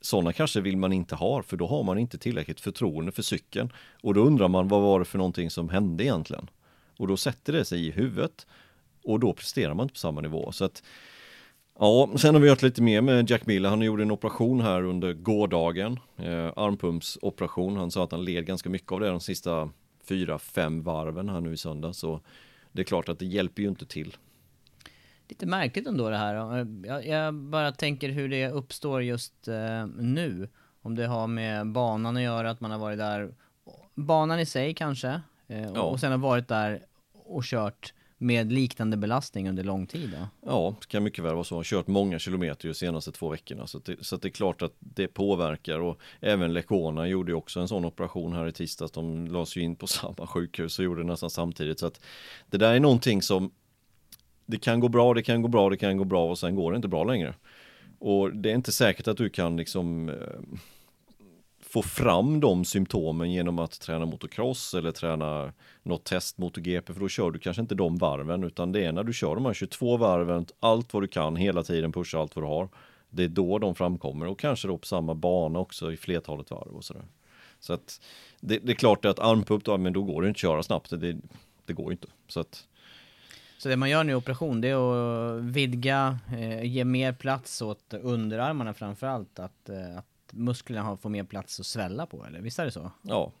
Sådana kanske vill man inte ha, för då har man inte tillräckligt förtroende för cykeln. Och då undrar man, vad var det för någonting som hände egentligen? Och då sätter det sig i huvudet och då presterar man inte på samma nivå. Så att Ja, sen har vi gjort lite mer med Jack Miller. Han gjorde en operation här under gårdagen. Eh, armpumpsoperation. Han sa att han led ganska mycket av det de sista fyra, fem varven här nu i söndag. Så det är klart att det hjälper ju inte till. Lite märkligt ändå det här. Jag, jag bara tänker hur det uppstår just eh, nu. Om det har med banan att göra, att man har varit där. Banan i sig kanske. Eh, Ja. Och sen har varit där och kört med liknande belastning under lång tid. Då. Ja, det kan mycket väl vara så. Han har kört många kilometer de senaste två veckorna. Så, att det, så att det är klart att det påverkar. Och även Lecona gjorde ju också en sån operation här i tisdags. De lades ju in på samma sjukhus och gjorde det nästan samtidigt. Så att det där är någonting som det kan gå bra, det kan gå bra, det kan gå bra och sen går det inte bra längre. Och det är inte säkert att du kan liksom eh, få fram de symptomen genom att träna motocross eller träna något test MotoGP för då kör du kanske inte de varven utan det är när du kör de här 22 varven, allt vad du kan hela tiden, pusha allt vad du har. Det är då de framkommer och kanske då på samma bana också i flertalet varv och sådär. Så att det, det är klart att armpump då, men då går det inte att köra snabbt. Det, det går ju inte. Så att Så det man gör nu i operation, det är att vidga, eh, ge mer plats åt underarmarna framförallt. Att, eh, att musklerna har, får mer plats att svälla på, eller visst är det så? ja,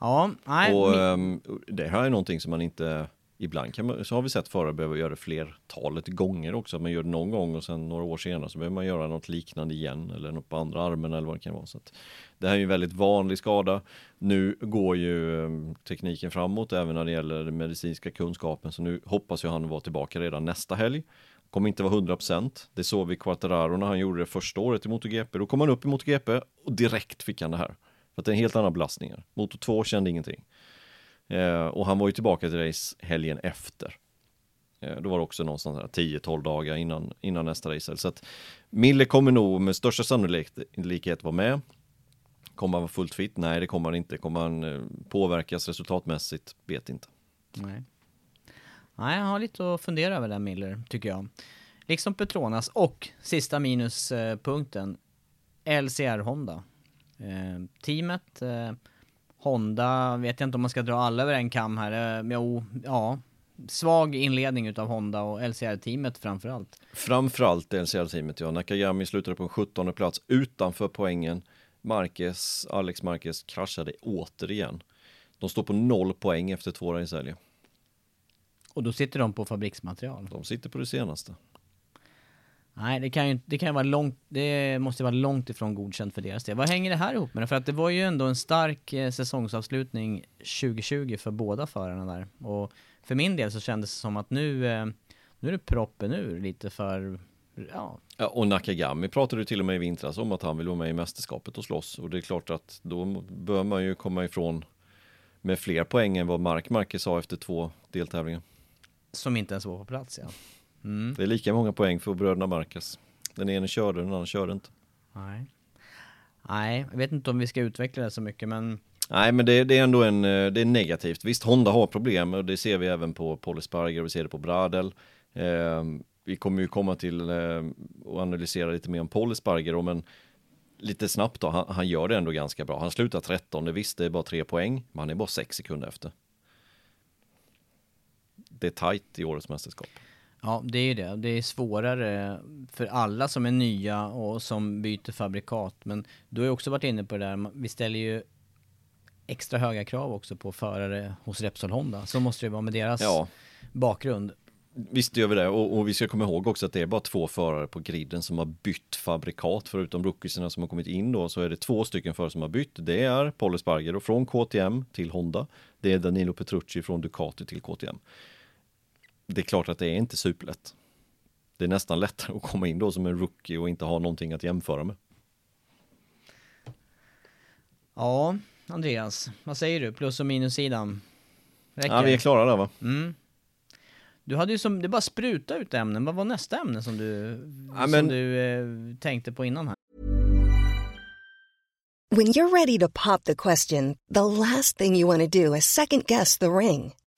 Ja, nej. och ehm, det här är någonting som man inte Ibland kan man, så har vi sett förare behöva göra det flertalet gånger också. Man gör det någon gång och sen några år senare så behöver man göra något liknande igen eller något på andra armen eller vad det kan vara. Så att det här är ju en väldigt vanlig skada. Nu går ju ehm, tekniken framåt även när det gäller den medicinska kunskapen så nu hoppas jag han vara tillbaka redan nästa helg. Kommer inte vara 100%. Det såg vi Quattararo när han gjorde det första året i MotoGP. Då kom han upp i MotoGP och direkt fick han det här. För att det är en helt annan belastningar. Motor 2 kände ingenting. Eh, och han var ju tillbaka till race helgen efter. Eh, då var det också någonstans 10-12 dagar innan, innan nästa race. Så att Mille kommer nog med största sannolikhet vara med. Kommer han vara fullt fit? Nej, det kommer han inte. Kommer han eh, påverkas resultatmässigt? Vet inte. Nej. Nej, jag har lite att fundera över där Miller, tycker jag. Liksom Petronas och sista minuspunkten, LCR Honda. Eh, teamet, eh, Honda, vet jag inte om man ska dra alla över en kam här. Eh, jo, ja, svag inledning utav Honda och LCR-teamet framförallt. Framförallt LCR-teamet, ja. Nakagami slutade på en 17 plats utanför poängen. Marquez, Alex Marquez kraschade återigen. De står på noll poäng efter två racehelger. Och då sitter de på fabriksmaterial. De sitter på det senaste. Nej, det kan ju det kan vara långt, det måste vara långt ifrån godkänt för deras del. Vad hänger det här ihop med? För att det var ju ändå en stark eh, säsongsavslutning 2020 för båda förarna där. Och för min del så kändes det som att nu, eh, nu är det proppen ur lite för, ja, Ja, och Nakagami pratade ju till och med i vintras om att han vill vara med i mästerskapet och slåss. Och det är klart att då bör man ju komma ifrån med fler poäng än vad Mark Marquez sa efter två deltävlingar. Som inte ens var på plats ja. Mm. Det är lika många poäng för bröderna Marquez. Den ene körde, den andra körde inte. Nej. Nej, jag vet inte om vi ska utveckla det så mycket men Nej, men det, det är ändå en, eh, det är negativt. Visst, Honda har problem och det ser vi även på Paul Sparger och vi ser det på Bradel. Eh, vi kommer ju komma till eh, och analysera lite mer om Paul Sparger men lite snabbt då, han, han gör det ändå ganska bra. Han slutar 13, det visst det är bara tre poäng, men han är bara sex sekunder efter. Det är tajt i årets mästerskap. Ja, det är ju det. Det är svårare för alla som är nya och som byter fabrikat. Men du har ju också varit inne på det där, vi ställer ju extra höga krav också på förare hos Repsol Honda. Så måste det vara med deras Ja, bakgrund. Visst gör vi det och, och vi ska komma ihåg också att det är bara två förare på griden som har bytt fabrikat förutom rookiesarna som har kommit in då så är det två stycken förare som har bytt. Det är Paul Esparger och från KTM till Honda. Det är Danilo Petrucci från Ducati till KTM. Det är klart att det är inte superlätt. Det är nästan lättare att komma in då som en rookie och inte ha någonting att jämföra med. Ja, Andreas? Vad säger du? Plus och minussidan? Räcker Ja, vi är klara där va? Mm. Du hade ju som, det bara spruta ut ämnen. Vad var nästa ämne som du, Ja, som men- du eh, tänkte på innan här? When you're ready to pop the question, the last thing you want to do is second guess the ring.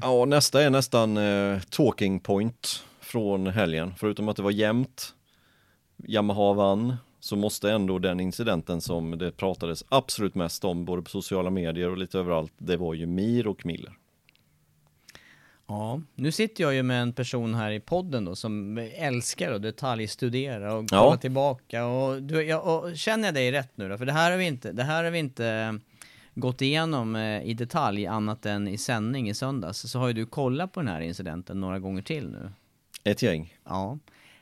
Ja, nästa är nästan eh, talking point från helgen. Förutom att det var jämnt, Yamaha vann, så måste ändå den incidenten som det pratades absolut mest om, både på sociala medier och lite överallt, det var ju Mir och Miller. Ja, nu sitter jag ju med en person här i podden då som älskar att detaljstudera och kolla Ja. tillbaka och, du, jag, och känner jag dig rätt nu då? För det här har vi inte, det här har vi inte gått igenom eh, i detalj annat än i sändning i söndags. Så har ju du kollat på den här incidenten några gånger till nu. Ett gäng. Ja.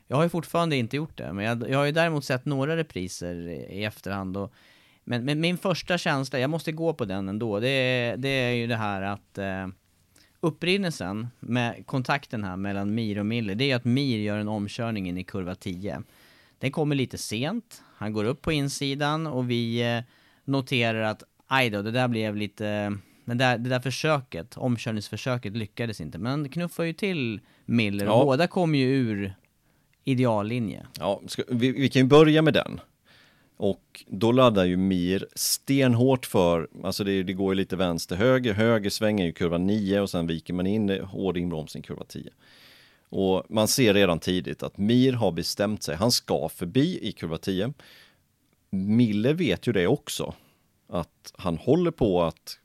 Jag har ju fortfarande inte gjort det, men jag, jag har ju däremot sett några repriser i, i efterhand och men, men min första känsla, jag måste gå på den ändå, det det är ju det här att eh, upprinnelsen med kontakten här mellan Mir och Miller, det är ju att Mir gör en omkörning in i kurva 10. Den kommer lite sent, han går upp på insidan och vi eh, noterar att aj då, det där blev lite, men där, det där försöket, omkörningsförsöket lyckades inte. Men knuffar ju till Miller och Ja. båda kom ju ur ideallinje. Ja, ska, vi, vi kan ju börja med den. Och då laddar ju Mir stenhårt för, alltså det, det går ju lite vänster höger, höger svänger ju kurva 9 och sen viker man in hård inbromsning kurva 10. Och man ser redan tidigt att Mir har bestämt sig, han ska förbi i kurva 10. Miller vet ju det också, att han håller på att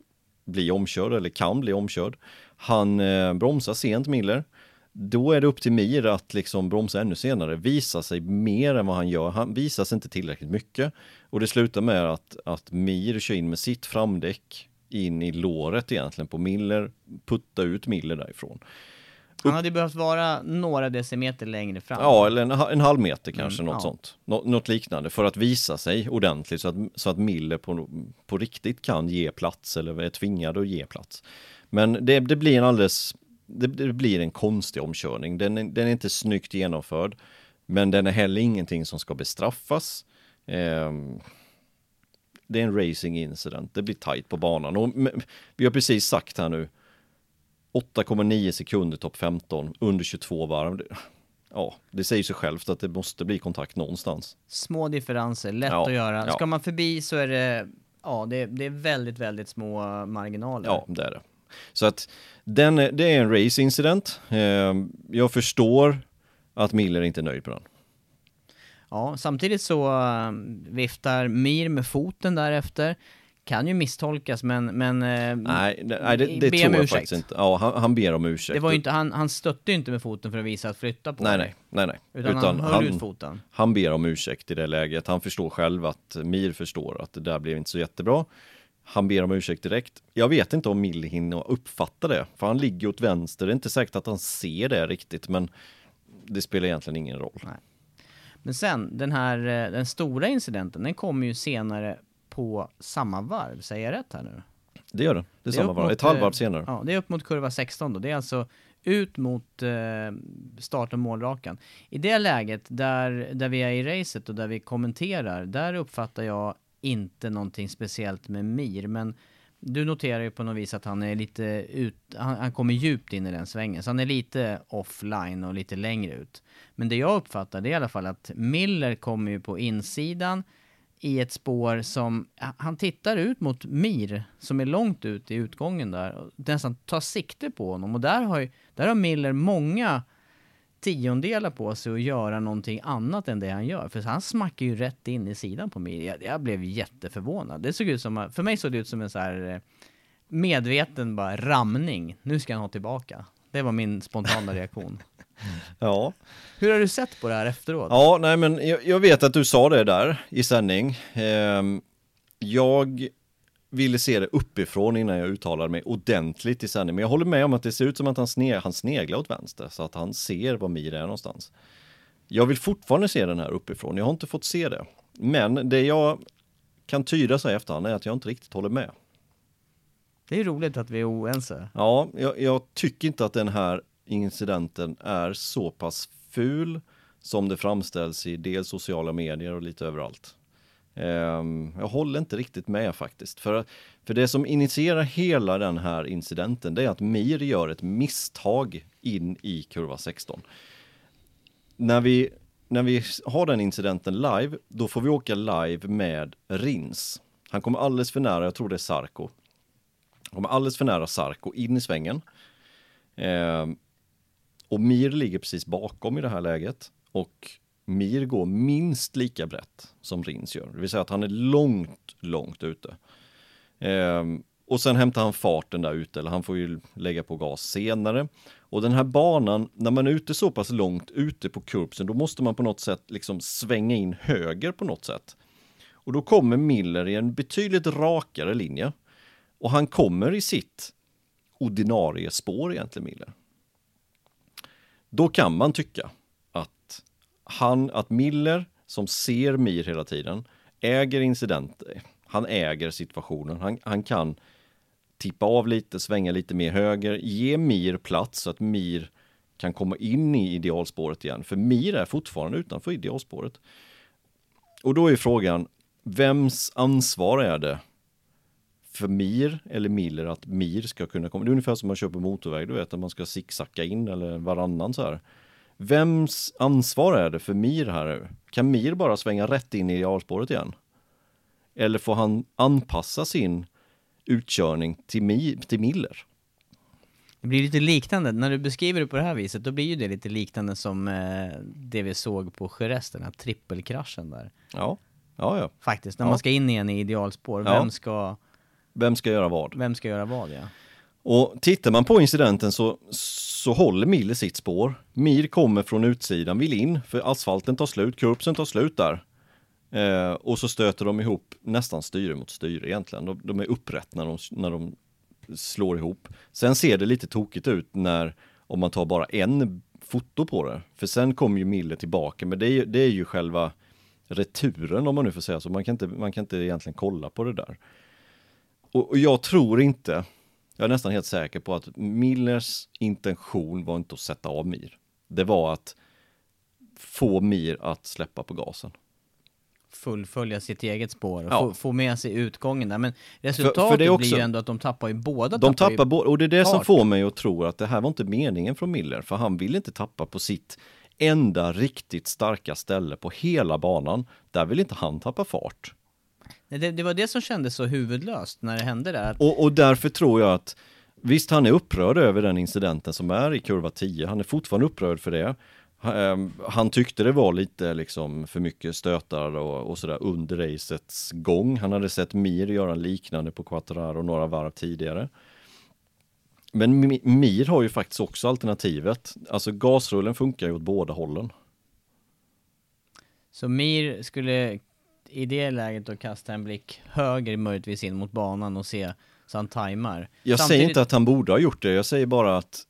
bli omkörd eller kan bli omkörd. Han eh, bromsar sent Miller. Då är det upp till Mir att liksom bromsa ännu senare, visa sig mer än vad han gör. Han visar sig inte tillräckligt mycket. Och det slutar med att, att Mir kör in med sitt framdäck in i låret egentligen på Miller, putta ut Miller därifrån. Han hade behövt vara några decimeter längre fram. Ja, eller en, en halv meter kanske, Mm, något ja. sånt. Nå, något liknande, för att visa sig ordentligt så att, så att Miller på, på riktigt kan ge plats eller är tvingad att ge plats. Men det, det blir en alldeles, det, det blir en konstig omkörning. Den, är- den är inte snyggt genomförd, men den är heller ingenting som ska bestraffas. Ehm, det är en racing incident, det blir tight på banan. Och, vi har precis sagt här nu, 8,9 sekunder topp 15 under 22 varv. Ja, det säger sig självt att det måste bli kontakt någonstans. Små differenser, lätt Ja, att göra. ja. Ska man förbi så är det, ja det, det är väldigt, väldigt små marginaler. Ja, det är det. Så att den, det är en race incident. Eh, Jag förstår att Miller inte är nöjd på den. Ja, samtidigt så äh, viftar Mir med foten därefter. Kan ju misstolkas men, men Nej, det, nej, det, det tror jag ursäkt. faktiskt inte. Ja, han, han ber om ursäkt. det var ju inte, han, han stötte ju inte med foten för att visa att flytta på Nej, nej, nej, nej. Utan, han höll ut foten. han ber om ursäkt i det läget. Han förstår själv att Mir förstår att det där blev inte så jättebra. Han ber om ursäkt direkt. Jag vet inte om Mill hinner uppfatta det, för han ligger åt vänster. Det är inte säkert att han ser det riktigt, men det spelar egentligen ingen roll. Men sen, den här, eh, den stora incidenten, den kommer ju senare på samma varv, säger jag rätt här nu? Det gör det. Det är Det är samma varv. mot, Ett halvvarv eh, senare. Ja, det är upp mot kurva 16 då. Det är alltså ut mot eh, start och målrakan. I det läget där, där vi är i racet och där vi kommenterar, där uppfattar jag inte någonting speciellt med Mir. Men du noterar ju på något vis att han är lite ut, han, han kommer djupt in i den svängen. Så han är lite offline och lite längre ut. Men det jag uppfattar det är i alla fall att Miller kommer ju på insidan i ett spår som, han tittar ut mot Mir som är långt ut i utgången där och nästan tar sikte på honom och där har, ju, där har Miller många tiondelar på sig att göra någonting annat än det han gör. För han smackar ju rätt in i sidan på Mir. Jag, jag blev jätteförvånad. Det såg ut som, för mig såg det ut som en så här eh, medveten bara ramning. Nu ska han ha tillbaka. Det var min spontana reaktion. Ja. Hur har du sett på det här efteråt? Ja, nej men jag, jag vet att du sa det där i sändning. Ehm, jag ville se det uppifrån innan jag uttalade mig ordentligt i sändning. Men jag håller med om att det ser ut som att han, sne, han sneglar åt vänster så att han ser var Mir är någonstans. Jag vill fortfarande se den här uppifrån. Jag har inte fått se det. Men det jag kan tyda sig efterhand är att jag inte riktigt håller med. Det är roligt att vi är oense. Ja, jag, jag tycker inte att den här incidenten är så pass ful som det framställs i dels sociala medier och lite överallt. Ehm, jag håller inte riktigt med faktiskt. För, för det som initierar hela den här incidenten det är att Mir gör ett misstag in i kurva 16. När vi, när vi har den incidenten live, då får vi åka live med Rins. Han kommer alldeles för nära, jag tror det är Sarko. Han kommer alldeles för nära Sarko in i svängen. Ehm, och Mir ligger precis bakom i det här läget. Och Mir går minst lika brett som Rins gör. Det vill säga att han är långt, långt ute. Ehm, och sen hämtar han farten där ute, eller han får ju lägga på gas senare. Och den här banan, när man är ute så pass långt ute på kurbsen, då måste man på något sätt liksom svänga in höger på något sätt. Och då kommer Miller i en betydligt rakare linje. Och han kommer i sitt ordinarie spår egentligen, Miller. Då kan man tycka att han, att Miller som ser Mir hela tiden äger incidenter. Han äger situationen. Han, han kan tippa av lite, svänga lite mer höger, ge Mir plats så att Mir kan komma in i idealspåret igen. För Mir är fortfarande utanför idealspåret. Och då är frågan, vems ansvar är det för Mir eller Miller att Mir ska kunna komma. Det är ungefär som man kör på motorväg, du vet att man ska zigzacka in eller varannan så här. Vems ansvar är det för Mir här nu? Kan Mir bara svänga rätt in i idealspåret igen? Eller får han anpassa sin utkörning till, Mi, till Miller? Det blir lite liknande, när du beskriver det på det här viset, då blir ju det lite liknande som eh, det vi såg på Jerez, den här trippelkraschen där. Ja, ja, ja. Faktiskt, när Ja. man ska in igen i idealspår, vem, ska, Vem ska göra vad? vem ska göra vad ja? Och tittar man på incidenten så, så håller Miller sitt spår. Mir kommer från utsidan, vill in, för asfalten tar slut, kurbsen tar slut där. Eh, och så stöter de ihop nästan styre mot styre egentligen. De, de är upprätt när de, när de slår ihop. Sen ser det lite tokigt ut när, om man tar bara en foto på det. För sen kommer ju Miller tillbaka, men det är, det är ju själva returen om man nu får säga så. Man kan inte, man kan inte egentligen kolla på det där. Och, och jag tror inte, jag är nästan helt säker på att Millers intention var inte att sätta av Mir. Det var att få Mir att släppa på gasen. Fullfölja sitt eget spår och Ja. få, få med sig utgången där. Men resultatet för är också- blir ju ändå att de tappar ju båda. De ju tappar både, och det är det som fart. får mig att tro att det här var inte meningen från Miller, för han vill inte tappa på sitt enda riktigt starka ställe på hela banan. Där vill inte han tappa fart. Det, det var det som kändes så huvudlöst när det hände där. Och, och därför tror jag att visst, han är upprörd över den incidenten som är i kurva 10. Han är fortfarande upprörd för det. Han, ehm, han tyckte det var lite liksom för mycket stötar och, och sådär under racets gång. Han hade sett Mir göra en liknande på Quattararo några varv tidigare. Men Mi- Mir har ju faktiskt också alternativet. Alltså gasrullen funkar ju åt båda hållen. Så Mir skulle i det läget då kasta en blick höger möjligtvis in mot banan och se så han tajmar. Jag säger Samtidigt- inte att han borde ha gjort det, jag säger bara att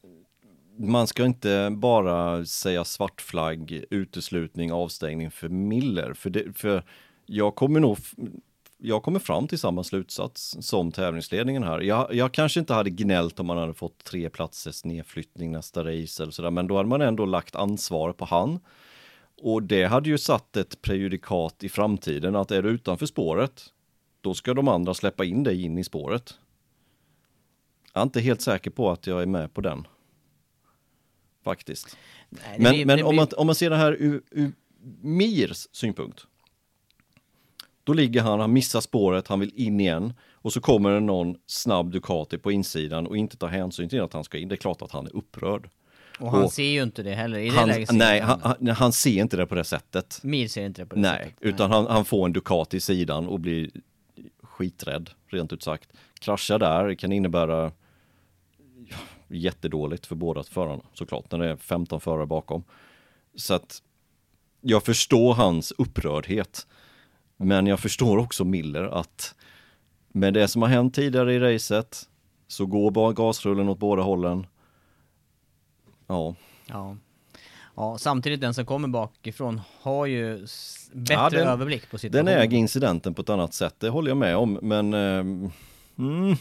man ska inte bara säga svart flagg, uteslutning, avstängning för Miller. För, det, för jag kommer nog jag kommer fram till samma slutsats som tävlingsledningen här. Jag, jag kanske inte hade gnällt om man hade fått tre platsers nedflyttning nästa race eller sådär, men då hade man ändå lagt ansvar på han. Och det hade ju satt ett prejudikat i framtiden att är du utanför spåret, då ska de andra släppa in dig in i spåret. Jag är inte helt säker på att jag är med på den. Faktiskt. Nej, Men, blir- men om, man, om man ser det här ur, ur Mirs synpunkt. Då ligger han, han missar spåret, han vill in igen. Och så kommer det någon snabb Ducati på insidan och inte tar hänsyn till att han ska in. Det är klart att han är upprörd. Och han och- ser ju inte det heller. I det Han, läget nej, han, han, han ser inte det på det sättet. Mir ser inte det på det Nej, sättet. utan han, han får en Ducati i sidan och blir skiträdd, rent ut sagt. Krascha där kan innebära jättedåligt för båda förarna såklart, när det är 15 förare bakom. Så att jag förstår hans upprördhet. Men jag förstår också Miller att med det som har hänt tidigare i racet så går bara gasrullen åt båda hållen. Ja, Ja. ja, samtidigt den som kommer bakifrån har ju bättre Ja, den- överblick på Den situationen. äger incidenten på ett annat sätt, det håller jag med om, men ehm, mm,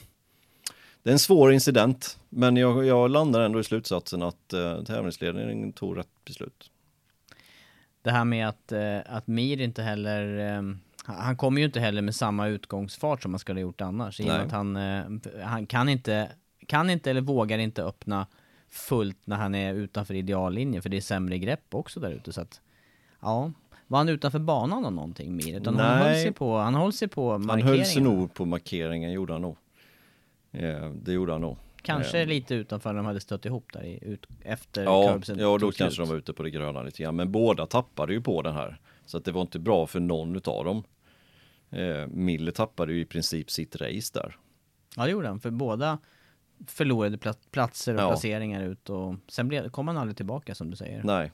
det är en svår incident, men jag, jag landar ändå i slutsatsen att uh, tävlingsledningen tog rätt beslut. Det här med att, eh, att Mir inte heller, eh, han han kommer ju inte heller med samma utgångsfart som man skulle ha gjort annars. I och med att han, eh, han kan inte, kan inte eller vågar inte öppna fullt när han är utanför ideallinjen, för det är sämre grepp också där ute. Så att, ja. Var han utanför banan av någonting Mir? Utan han Nej. höll sig på, han höll sig på Han markeringen. höll sig nog på markeringen, gjorde han nog. Eh, det gjorde han nog. Kanske Eh, lite utanför när de hade stött ihop där i, ut, efter Ja, ja då kanske slut. de var ute på det gröna lite grann, men båda tappade ju på den här. Så att det var inte bra för någon utav dem. Eh, Miller tappade ju i princip sitt race där. Ja det gjorde han, för båda förlorade pla- platser och Ja. placeringar ut och sen blev, kom han aldrig tillbaka som du säger. Nej.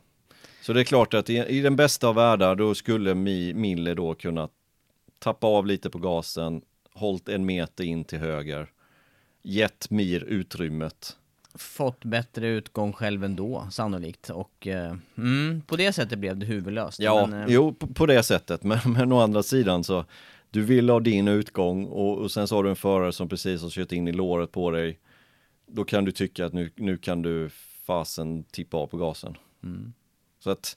Så det är klart att i, i den bästa av världar då skulle Mi, Miller då kunna tappa av lite på gasen, hållit en meter in till höger, gett Mir utrymmet. Fått bättre utgång själv ändå, sannolikt. Och eh, mm, på det sättet blev det huvudlöst. Ja, Men, eh, jo på, på det sättet, men, men å andra sidan så du vill ha din utgång och, och sen så har du en förare som precis har kört in i låret på dig. Då kan du tycka att nu, nu kan du fasen tippa av på gasen. Mm. Så att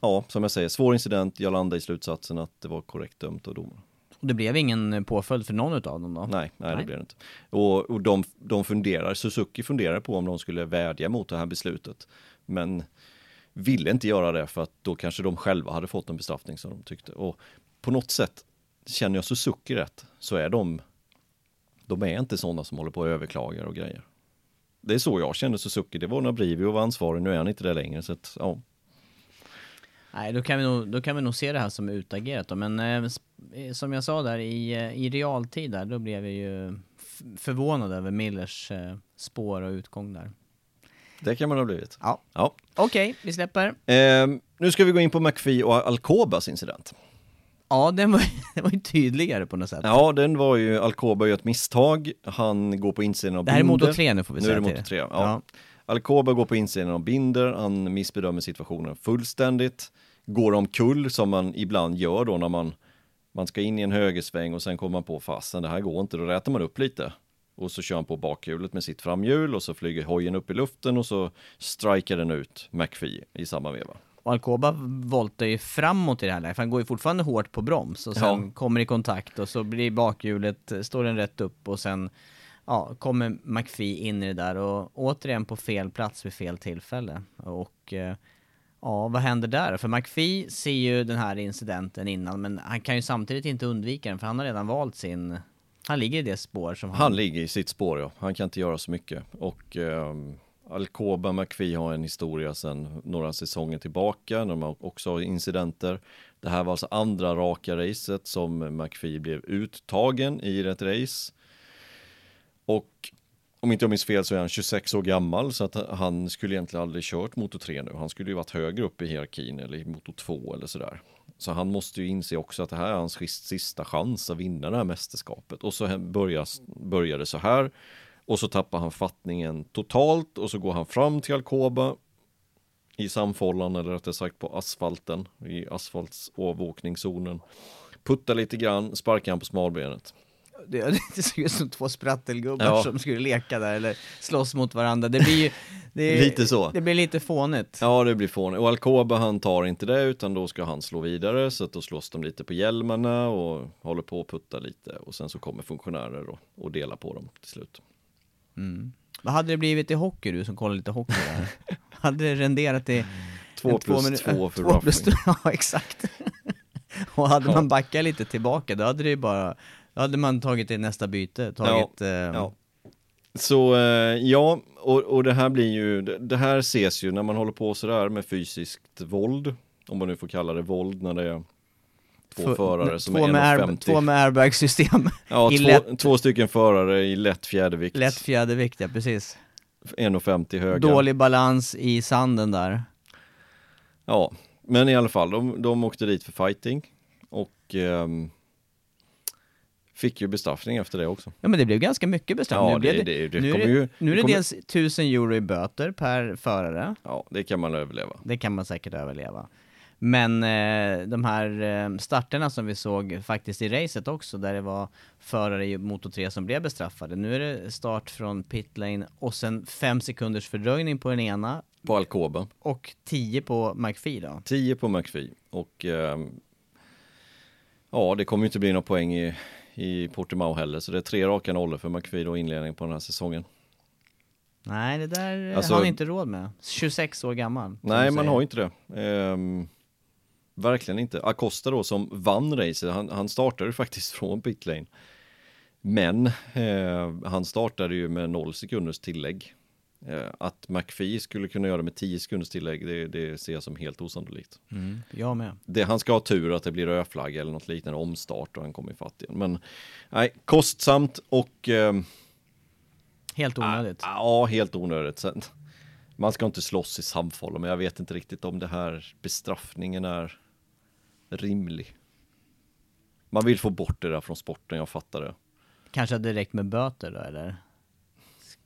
Ja, som jag säger, svår incident. Jag landade i slutsatsen att det var korrekt dömt av domaren. och det blev ingen eh, påföljd för någon utav dem då? Nej, nej, det Nej. blev det inte. Och, och de, de funderar, Suzuki funderar på om de skulle vädja mot det här beslutet. Men ville inte göra det för att då kanske de själva hade fått en bestraffning som de tyckte. Och på något sätt, känner jag Suzuki rätt, så är de, de är inte sådana som håller på och överklagar och grejer. Det är så jag känner Suzuki, det var när Brivio var ansvarig, nu är han inte det längre. Så att, ja. Nej, då kan, vi nog, då kan vi nog se det här som utagerat då. Men eh, eh, som jag sa där, i, eh, i realtid där, då blev jag ju förvånad över Millers eh, spår och utgång där. Det kan man ha blivit. Ja. Ja. Okej, vi släpper. Ehm, nu ska vi gå in på McPhee och Alcobas incident. Ja, den var, den var ju tydligare på något sätt. Ja, den var ju, Alcoba gör ett misstag, han går på insidan av det här är Binder. motor 3 nu får vi Nu säga är det motor 3, ja. Ja. Alcoba går på insidan av Binder, han missbedömer situationen fullständigt, går omkull som man ibland gör då när man, man ska in i en högersväng och sen kommer man på fasen, det här går inte, då rätar man upp lite. Och så kör han på bakhjulet med sitt framhjul och så flyger hojen upp i luften och så strikar den ut McPhee i samma veva. Och Alcoba voltar ju framåt i det här läget, för han går ju fortfarande hårt på broms och sen Ja. kommer i kontakt och så blir bakhjulet, står den rätt upp och sen ja, kommer McPhee in i det där och återigen på fel plats vid fel tillfälle. Och eh, ja, vad händer där? För McPhee ser ju den här incidenten innan, men han kan ju samtidigt inte undvika den för han har redan valt sin, han ligger i det spår som han... Han ligger i sitt spår ja, han kan inte göra så mycket. Och ehm, Alcoba McVie har en historia sedan några säsonger tillbaka, när de också har incidenter. Det här var alltså andra raka racet som McVie blev uttagen i ett race. Och om inte jag minns fel så är han 26 år gammal så att han skulle egentligen aldrig kört motor 3 nu. Han skulle ju varit högre upp i hierarkin eller i motor 2 eller sådär. Så han måste ju inse också att det här är hans sista chans att vinna det här mästerskapet. Och så börjar det så här. Och så tappar han fattningen totalt och så går han fram till Alcoba i samfållan eller rättare sagt på asfalten i asfaltsavåkningszonen. putta lite grann, sparkar han på smalbenet. Det, det såg ut som två sprattelgubbar Ja. som skulle leka där eller slåss mot varandra. Det blir ju... Det, Lite så. Det blir lite fånigt. Ja, det blir fånigt. Och Alcoba han tar inte det utan då ska han slå vidare så att då slåss de lite på hjälmarna och håller på att putta lite och sen så kommer funktionärer och, och delar på dem till slut. Vad hade det blivit i hockey du som kollar lite hockey där? hade det renderat i... Två plus minu- två för två plus Ja, exakt. och hade Ja. man backat lite tillbaka, då hade det ju bara... Då hade man tagit det nästa byte, tagit... eh, Ja. Så eh, ja, och, och det här blir ju, det, här ses ju när man håller på sådär med fysiskt våld, om man nu får kalla det våld när det är två för- förare som två är med, air, 1,50. två med airbag-system. Ja, två, lätt- två stycken förare i lätt fjädervikt, Lätt fjädervikt, ja precis. 1,50 höga. Dålig balans i sanden där. Ja, men i alla fall, de, de åkte dit för fighting och ehm, fick ju bestraffning efter det också. Ja men det blev ganska mycket bestraffning. Ja, det- det- det nu är det, ju- nu är det kommer- dels 1000 euro i böter per förare. Ja, det kan man överleva. Det kan man säkert överleva. Men eh, de här eh, starterna som vi såg faktiskt i racet också, där det var förare i Moto 3 som blev bestraffade. Nu är det start från pitlane och sen fem sekunders fördröjning på den ena På Alcoba. och 10 på McPhee då. 10 på McPhee och ehm, ja, det kommer ju inte bli några poäng i, i Portimao heller, så det är tre raka nollor för McPhee då inledning på den här säsongen. Nej, det där eh, Alltså- har han inte råd med. 26 år gammal. Nej, man har inte det. Ehm, verkligen inte. Acosta då som vann racet, han, han startade faktiskt från pitlane. Men eh, han startade ju med 0 sekunders tillägg. Eh, att McPhee skulle kunna göra det med 10 sekunders tillägg, det, det ser jag som helt osannolikt. Mm, jag med. Det, han ska ha tur att det blir rödflagg eller något liknande omstart och han kommer ifatt igen. Men nej, kostsamt och ehm, Helt onödigt. Ja, helt onödigt. Sen, man ska inte slåss i Samfall, men jag vet inte riktigt om det här bestraffningen är rimlig. Man vill få bort det där från sporten, jag fattar det. Kanske hade det räckt med böter då eller?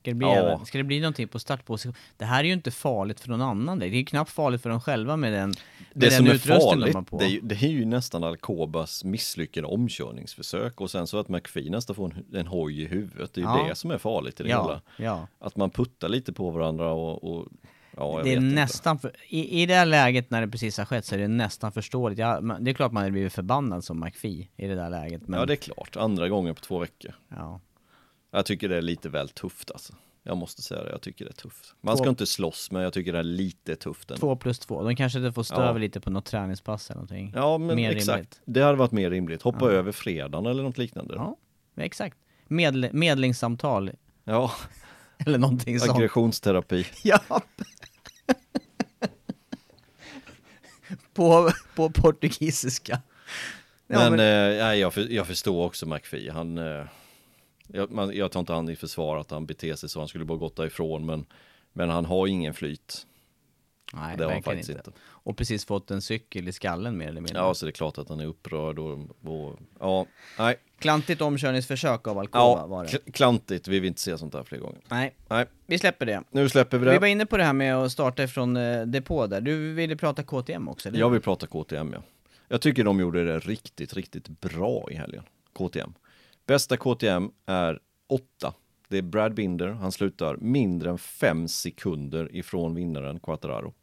Ska det bli, Ja. ska det bli någonting på startposition? Det här är ju inte farligt för någon annan. Det är ju knappt farligt för dem själva med den, med Det den utrustning de farligt, har på. det är, ju, det är ju nästan Alcobas misslyckade omkörningsförsök och sen så att McPhee nästan får en, en hoj i huvudet. Det är ju Ja. det som är farligt i det ja, hela. Att man puttar lite på varandra och, och ja, jag Det är nästan, för, i, i det här läget när det precis har skett så är det nästan förståeligt. Ja, men det är klart man hade blivit förbannad som McPhee i det där läget. Men, Ja, det är klart. Andra gången på två veckor. ja. Jag tycker det är lite väl tufft alltså. Jag måste säga det, jag tycker det är tufft. Man ska Två- inte slåss, men jag tycker det är lite tufft ändå. Två plus två. De kanske inte får stå Ja. lite på något träningspass eller någonting. Ja, men Mer exakt. rimligt. Det hade varit mer rimligt. Hoppa Ja. över fredagen eller något liknande. Ja, exakt. Medl medlingssamtal Ja, eller någonting sånt. aggressionsterapi. Ja. på, på portugisiska. Ja, men men- eh, jag, för, jag förstår också McPhee. Han, eh, jag, man, jag tar inte han i försvar att han beter sig så. Han skulle bara gått därifrån. Men, men han har ingen flyt. Nej, det har verkligen faktiskt inte. inte. Och precis fått en cykel i skallen mer eller mindre. Ja, så det är klart att han är upprörd och, och ja, nej. Klantigt omkörningsförsök av Alcoa Ja, var det. kl- klantigt. Vi vill inte se sånt där fler gånger. Nej, Nej, vi släpper det. nu släpper vi Vi det. var inne på det här med att starta ifrån eh, depå där. Du ville prata KTM också, eller? Jag vill prata KTM ja. Jag tycker de gjorde det riktigt, riktigt bra i helgen. KTM. Bästa KTM är 8. Det är Brad Binder. Han slutar mindre än 5 sekunder ifrån vinnaren Quattararo.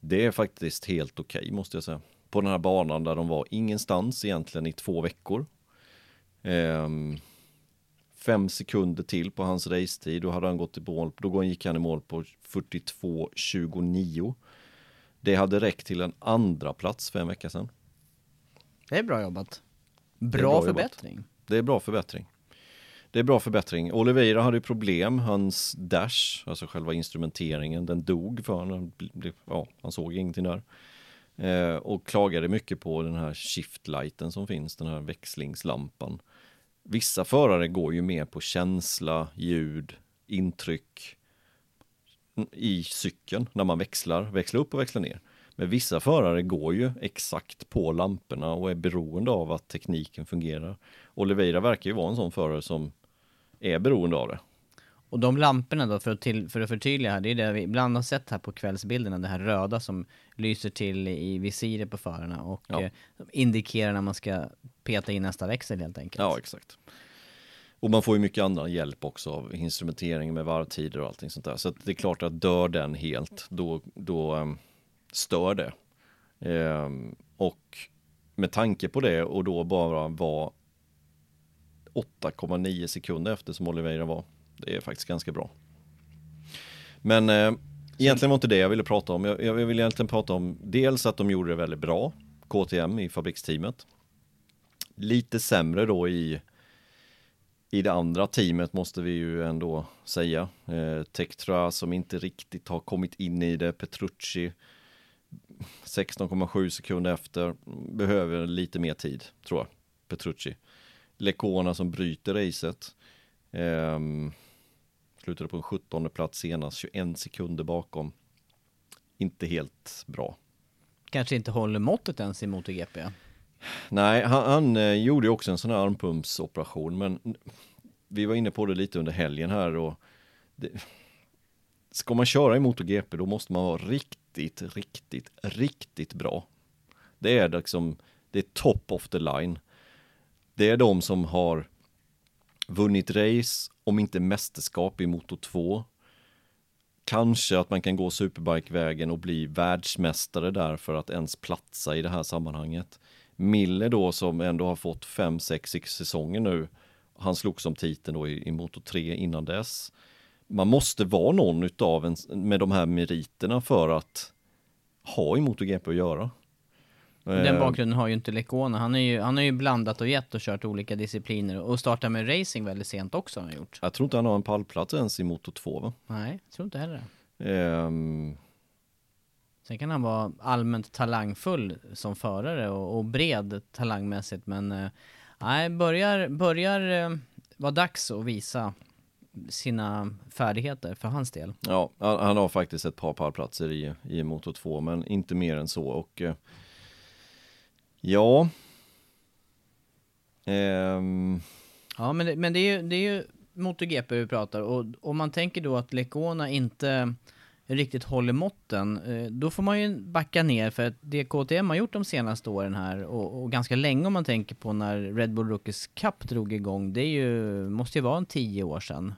Det är faktiskt helt okej måste jag säga. På den här banan där de var ingenstans egentligen i två veckor. Ehm, fem sekunder till på hans racetid. Då hade han gått i mål. Då gick han i mål på 42.29. Det hade räckt till en andra plats för en vecka sedan. Det är bra jobbat. Bra, bra jobbat. Det är bra förbättring. Det är bra förbättring. Oliveira hade ju problem. Hans dash, alltså själva instrumenteringen, den dog för honom. Ja, han såg ingenting där. Eh, och klagade mycket på den här shiftlighten som finns, den här växlingslampan. Vissa förare går ju mer på känsla, ljud, intryck mm, i cykeln när man växlar, växlar upp och växlar ner. Men vissa förare går ju exakt på lamporna och är beroende av att tekniken fungerar. Oliveira verkar ju vara en sån förare som är beroende av det. Och de lamporna då, för att, till, för att förtydliga här, det är det vi ibland har sett här på kvällsbilderna, det här röda som lyser till i visiret på förarna och Ja. eh, indikerar när man ska peta in nästa växel helt enkelt. Ja, exakt. Och man får ju mycket annan hjälp också av instrumentering med varvtider och allting sånt där. Så det är klart att dör den helt, då, då ehm, stör det. Eh, och med tanke på det och då bara vara 8,9 sekunder efter som Oliveira var. Det är faktiskt ganska bra. Men eh, egentligen var inte det jag ville prata om. Jag, jag vill egentligen prata om dels att de gjorde det väldigt bra, KTM i fabriksteamet. Lite sämre då i i det andra teamet måste vi ju ändå säga. Eh, Tektra som inte riktigt har kommit in i det. Petrucci 16,7 sekunder efter. Behöver lite mer tid tror jag. Petrucci. Lecona som bryter racet. Ehm, slutade på en 17 plats senast, 21 sekunder bakom. Inte helt bra. Kanske inte håller måttet ens i MotoGP. Nej, han, han eh, gjorde ju också en sån här armpumpsoperation, men vi var inne på det lite under helgen här och det, ska man köra i MotoGP då måste man vara riktigt, riktigt, riktigt bra. Det är liksom, det är top of the line. Det är de som har vunnit race, om inte mästerskap i Moto 2. Kanske att man kan gå superbike-vägen och bli världsmästare där för att ens platsa i det här sammanhanget. Miller då som ändå har fått 5, 6, 6 säsonger nu. Han slog som titeln då i, i Moto 3 innan dess. Man måste vara någon utav en, med de här meriterna för att ha i MotoGP att göra. Den Eh, bakgrunden har ju inte Lecona. Han, är ju, han har ju blandat och gett och kört olika discipliner och startat med racing väldigt sent också har han gjort. Jag tror inte han har en pallplats ens i Moto 2 va? Nej, tror inte heller. Ehm, Sen kan han vara allmänt talangfull som förare och, och bred talangmässigt men eh, nej, börjar, börjar eh, vara dags att visa sina färdigheter för hans del. Ja, han har faktiskt ett par pallplatser i, i Moto 2, men inte mer än så. Och eh, ja. Ehm, Ja men det, men det är ju, det är ju MotoGP vi pratar och om man tänker då att Lecona inte riktigt håller måtten, eh, då får man ju backa ner för att det KTM har gjort de senaste åren här och, och ganska länge om man tänker på när Red Bull Rookies Cup drog igång, det är ju, måste ju vara en tio år sedan.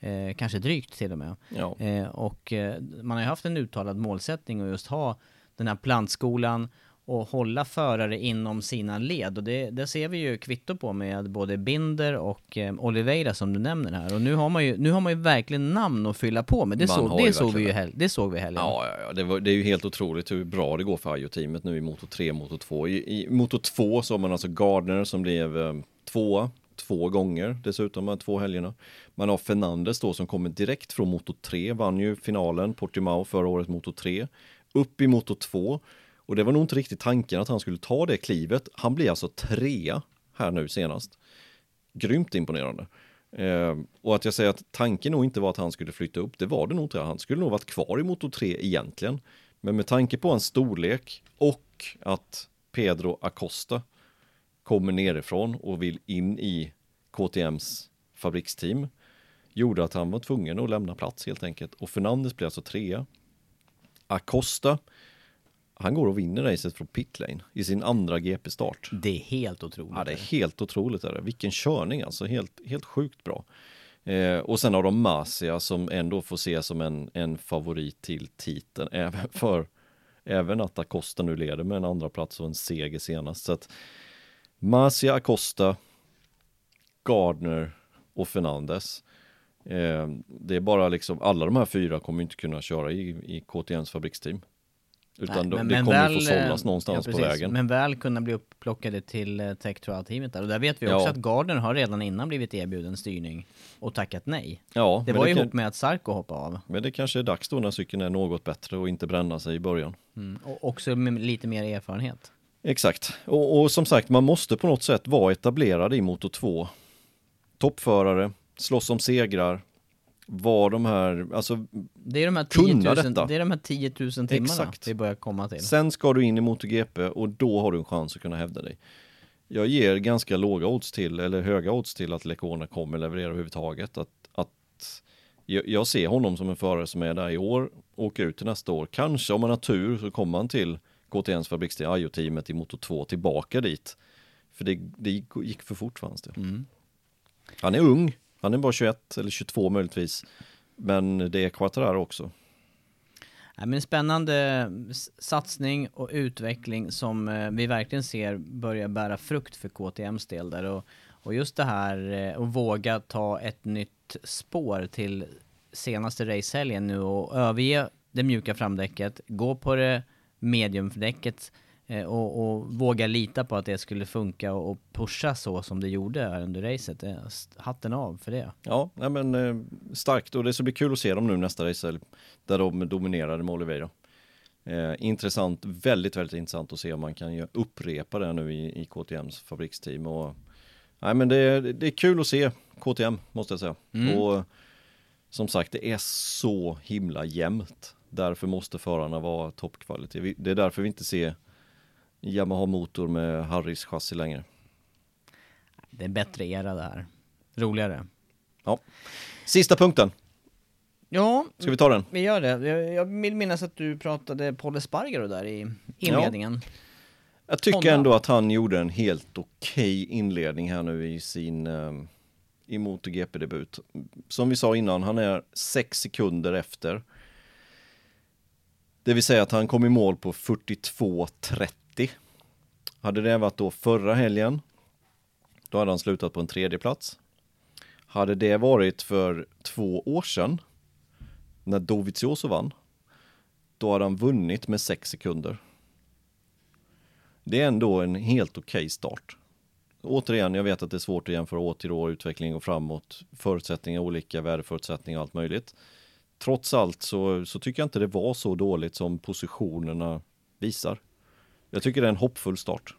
Eh, kanske drygt till och med. ja. Eh, och eh, man har ju haft en uttalad målsättning att just ha den här plantskolan och hålla förare inom sina led. Och det, det ser vi ju kvitto på med både Binder och eh, Oliveira som du nämner här. Och nu har man ju, nu har man ju verkligen namn att fylla på med. Det, Man såg, det såg vi ju hel, det såg vi helgen. Ja, ja, ja. Det, var, det är ju helt otroligt hur bra det går för Ajo-teamet nu i Moto 3, Moto 2. I, I Moto 2 så har man alltså Gardner som blev eh, tvåa två gånger dessutom, de här två helgerna. Man har Fernandes då som kommer direkt från Moto 3, vann ju finalen Portimao förra året, Moto 3. Upp i Moto 2 och det var nog inte riktigt tanken att han skulle ta det klivet. Han blir alltså trea här nu senast. Grymt imponerande. Eh, och att jag säger att tanken nog inte var att han skulle flytta upp, det var det nog inte. Han skulle nog varit kvar i Moto 3 egentligen. Men med tanke på hans storlek och att Pedro Acosta kommer nerifrån och vill in i KTMs fabriksteam gjorde att han var tvungen att lämna plats helt enkelt. Och Fernandes blir alltså trea. Acosta, han går och vinner racet från pitlane i sin andra GP-start. Det är helt otroligt. Ja, det är helt otroligt. Är det. Vilken körning alltså, helt, helt sjukt bra. Eh, och sen har de Masia som ändå får ses som en, en favorit till titeln, även för även att Acosta nu leder med en andra plats och en seger senast. Så att Masia, Acosta, Gardner och Fernandes. Eh, det är bara liksom, alla de här fyra kommer inte kunna köra i, i KTMs fabriksteam. Utan Nej, de, det kommer få sållas eh, någonstans ja, på vägen. Men väl kunna bli upplockade till eh, Tech Trial-teamet där. Och där vet vi också Ja. att Gardner har redan innan blivit erbjuden styrning och tackat nej. Ja, Det men var ju kan- ihop med att Sarko hoppade av. Men det kanske är dags då när cykeln är något bättre och inte bränna sig i början. Mm. Och också med lite mer erfarenhet. Exakt. Och, och som sagt, man måste på något sätt vara etablerad i Moto 2. Toppförare, slåss om segrar, var de här, alltså Det är de här 10 Kunna 000, detta. det är de här 10 000 timmarna Exakt. vi börjar komma till. sen ska du in i MotoGP och då har du en chans att kunna hävda dig. Jag ger ganska låga odds till, eller höga odds till att Lecona kommer leverera överhuvudtaget. Att, att jag, jag ser honom som en förare som är där i år, åker ut till nästa år. Kanske om man har tur så kommer han till KTMs fabriksstil, Ajo-teamet i Moto 2 tillbaka dit. För det, det gick för fort för hans del. Mm. Han är ung, han är bara 21 eller 22 möjligtvis. Men det är Quattararo också. Nej, men spännande satsning och utveckling som eh, vi verkligen ser börjar bära frukt för KTMs del där. Och, och just det här eh, att våga ta ett nytt spår till senaste racehelgen nu och överge det mjuka framdäcket, gå på det mediumdäcket och, och våga lita på att det skulle funka och, pusha så som det gjorde här under racet. Eh, Hatten av för det. Ja, nej men eh, starkt och det ska bli kul att se dem nu nästa race där de dominerade med Oliveira. Eh, intressant, väldigt, väldigt intressant att se om man kan upprepa det nu i, i KTMs fabriksteam och nej men det, är- det är kul att se KTM måste jag säga. Mm. Och som sagt, det är så himla jämnt. Därför måste förarna vara toppkvalitet. Det är därför vi inte ser Yamaha-motor med Harris chassi längre. Det är bättre era det här. Roligare. Ja. Sista punkten, Ja, ska vi ta den? Vi gör det. Jag, jag vill minnas att du pratade Paul Espargaro där i inledningen. Jag tycker Honda. ändå att han gjorde en helt okej inledning här nu i sin eh, i MotoGP-debut. Som vi sa innan, han är sex sekunder efter. Det vill säga att han kom i mål på 42.30. Hade det varit då förra helgen, då hade han slutat på en tredje plats. Hade det varit för två år sedan, när Dovizioso vann, då hade han vunnit med sex sekunder. Det är ändå en helt okej start. Återigen, jag vet att det är svårt att jämföra år till år, utveckling och framåt, förutsättningar, olika väderförutsättningar och allt möjligt. Trots allt så, så tycker jag inte det var så dåligt som positionerna visar. Jag tycker det är en hoppfull start.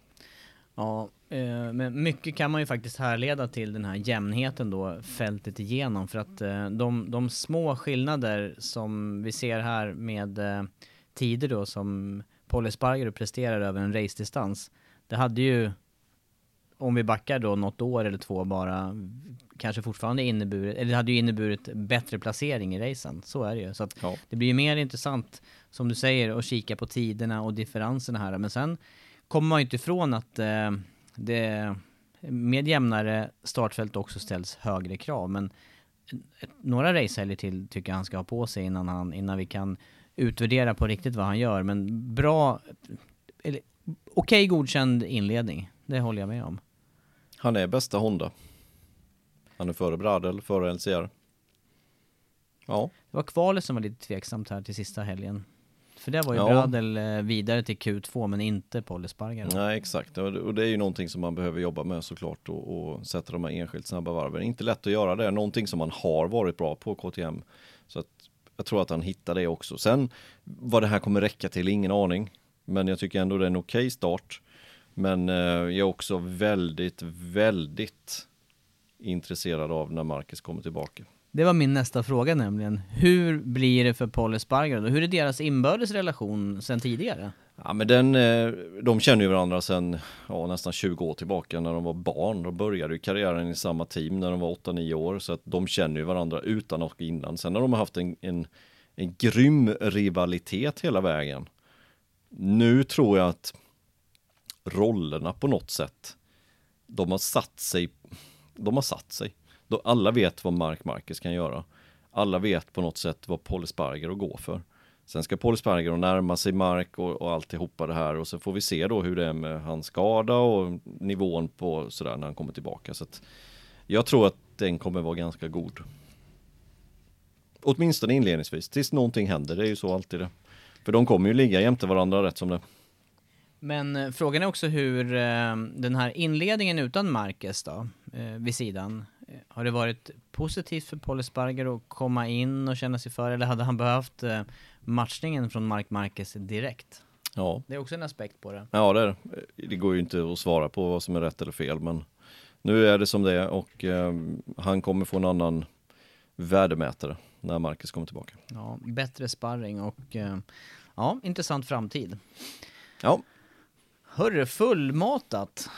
Ja, eh, men mycket kan man ju faktiskt härleda till den här jämnheten då, fältet igenom. För att eh, de, de små skillnader som vi ser här med eh, tider då som Paul Espargaro presterar över en racedistans. Det hade ju, om vi backar då något år eller två bara, kanske fortfarande inneburit, eller det hade ju inneburit bättre placering i racen. Så är det ju. Så att Ja. det blir ju mer intressant, som du säger, att kika på tiderna och differenserna här. Men sen kommer man ju inte ifrån att eh, det med jämnare startfält också ställs högre krav. Men ett, några racehelger till tycker jag han ska ha på sig innan, han, innan vi kan utvärdera på riktigt vad han gör. Men bra, okej godkänd inledning. Det håller jag med om. Han är bästa Honda. Han är före Bradel, före LCR. Ja, Det var kvalet som var lite tveksamt här till sista helgen. För det var ju Ja. Bradel eh, vidare till Q2 men inte Paul Espargaro. nej exakt. Och det- är ju någonting som man behöver jobba med såklart och, och sätta de här enskilt snabba varven. Inte lätt att göra det, någonting som man har varit bra på KTM. Så att jag tror att han hittar det också. Sen vad det här kommer räcka till, ingen aning. Men jag tycker ändå det är en okej start. Men eh, jag är också väldigt, väldigt intresserad av när Marcus kommer tillbaka. Det var min nästa fråga nämligen. Hur blir det för Paul Espargaro? och Hur är deras inbördes relation sedan tidigare? Ja men den, eh, de känner ju varandra sedan ja, nästan 20 år tillbaka när de var barn. De började ju karriären i samma team när de var 8-9 år så att de känner ju varandra utan och innan. Sen har de haft en, en, en grym rivalitet hela vägen. Nu tror jag att rollerna på något sätt, de har satt sig, de har satt sig. Då alla vet vad Mark Marquez kan göra. Alla vet på något sätt vad Paul Espargaro går för. Sen ska Paul Sparger närma sig Mark och, och alltihopa det här och så får vi se då hur det är med hans skada och nivån på sådär när han kommer tillbaka. Så att jag tror att den kommer vara ganska god. Åtminstone inledningsvis, tills någonting händer. Det är ju så alltid det. För de kommer ju ligga jämte varandra rätt som det. Men eh, frågan är också hur eh, den här inledningen utan Marcus då, eh, vid sidan, har det varit positivt för Paul Espargaro att komma in och känna sig för, eller hade han behövt eh, matchningen från Mark Marquez direkt? Ja, Det är också en aspekt på det. ja det, är det. det går ju inte att svara på vad som är rätt eller fel men nu är det som det är och eh, han kommer få en annan värdemätare när Marcus kommer tillbaka. Ja, bättre sparring och eh, ja, intressant framtid. Ja, Hörru, fullmatat.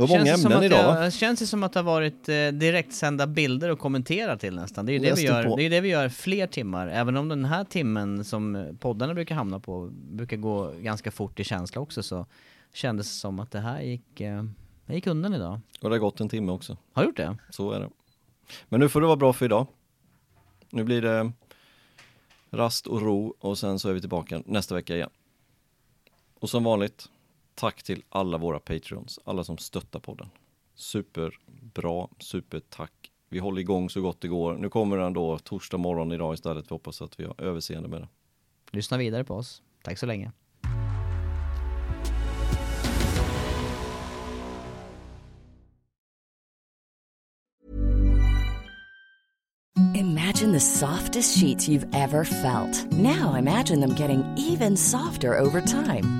Det var många Känns som ämnen att idag va? Det känns det som att det har varit eh, direktsända bilder att kommentera till nästan. Det är ju det vi, gör, på. det är det vi gör fler timmar. Även om den här timmen som poddarna brukar hamna på brukar gå ganska fort i känsla också så kändes det som att det här gick, eh, det gick undan idag. Och det har gått en timme också. Har gjort det? Så är det. Men nu får det vara bra för idag. Nu blir det rast och ro och sen så är vi tillbaka nästa vecka igen. Och som vanligt, tack till alla våra Patreons, alla som stöttar podden. Superbra, supertack. Vi håller igång så gott det går. Nu kommer den då torsdag morgon idag istället. Vi hoppas att vi har överseende med det. Lyssna vidare på oss. Tack så länge. Imagine the softest sheets you've ever felt. Now imagine them getting even softer over time.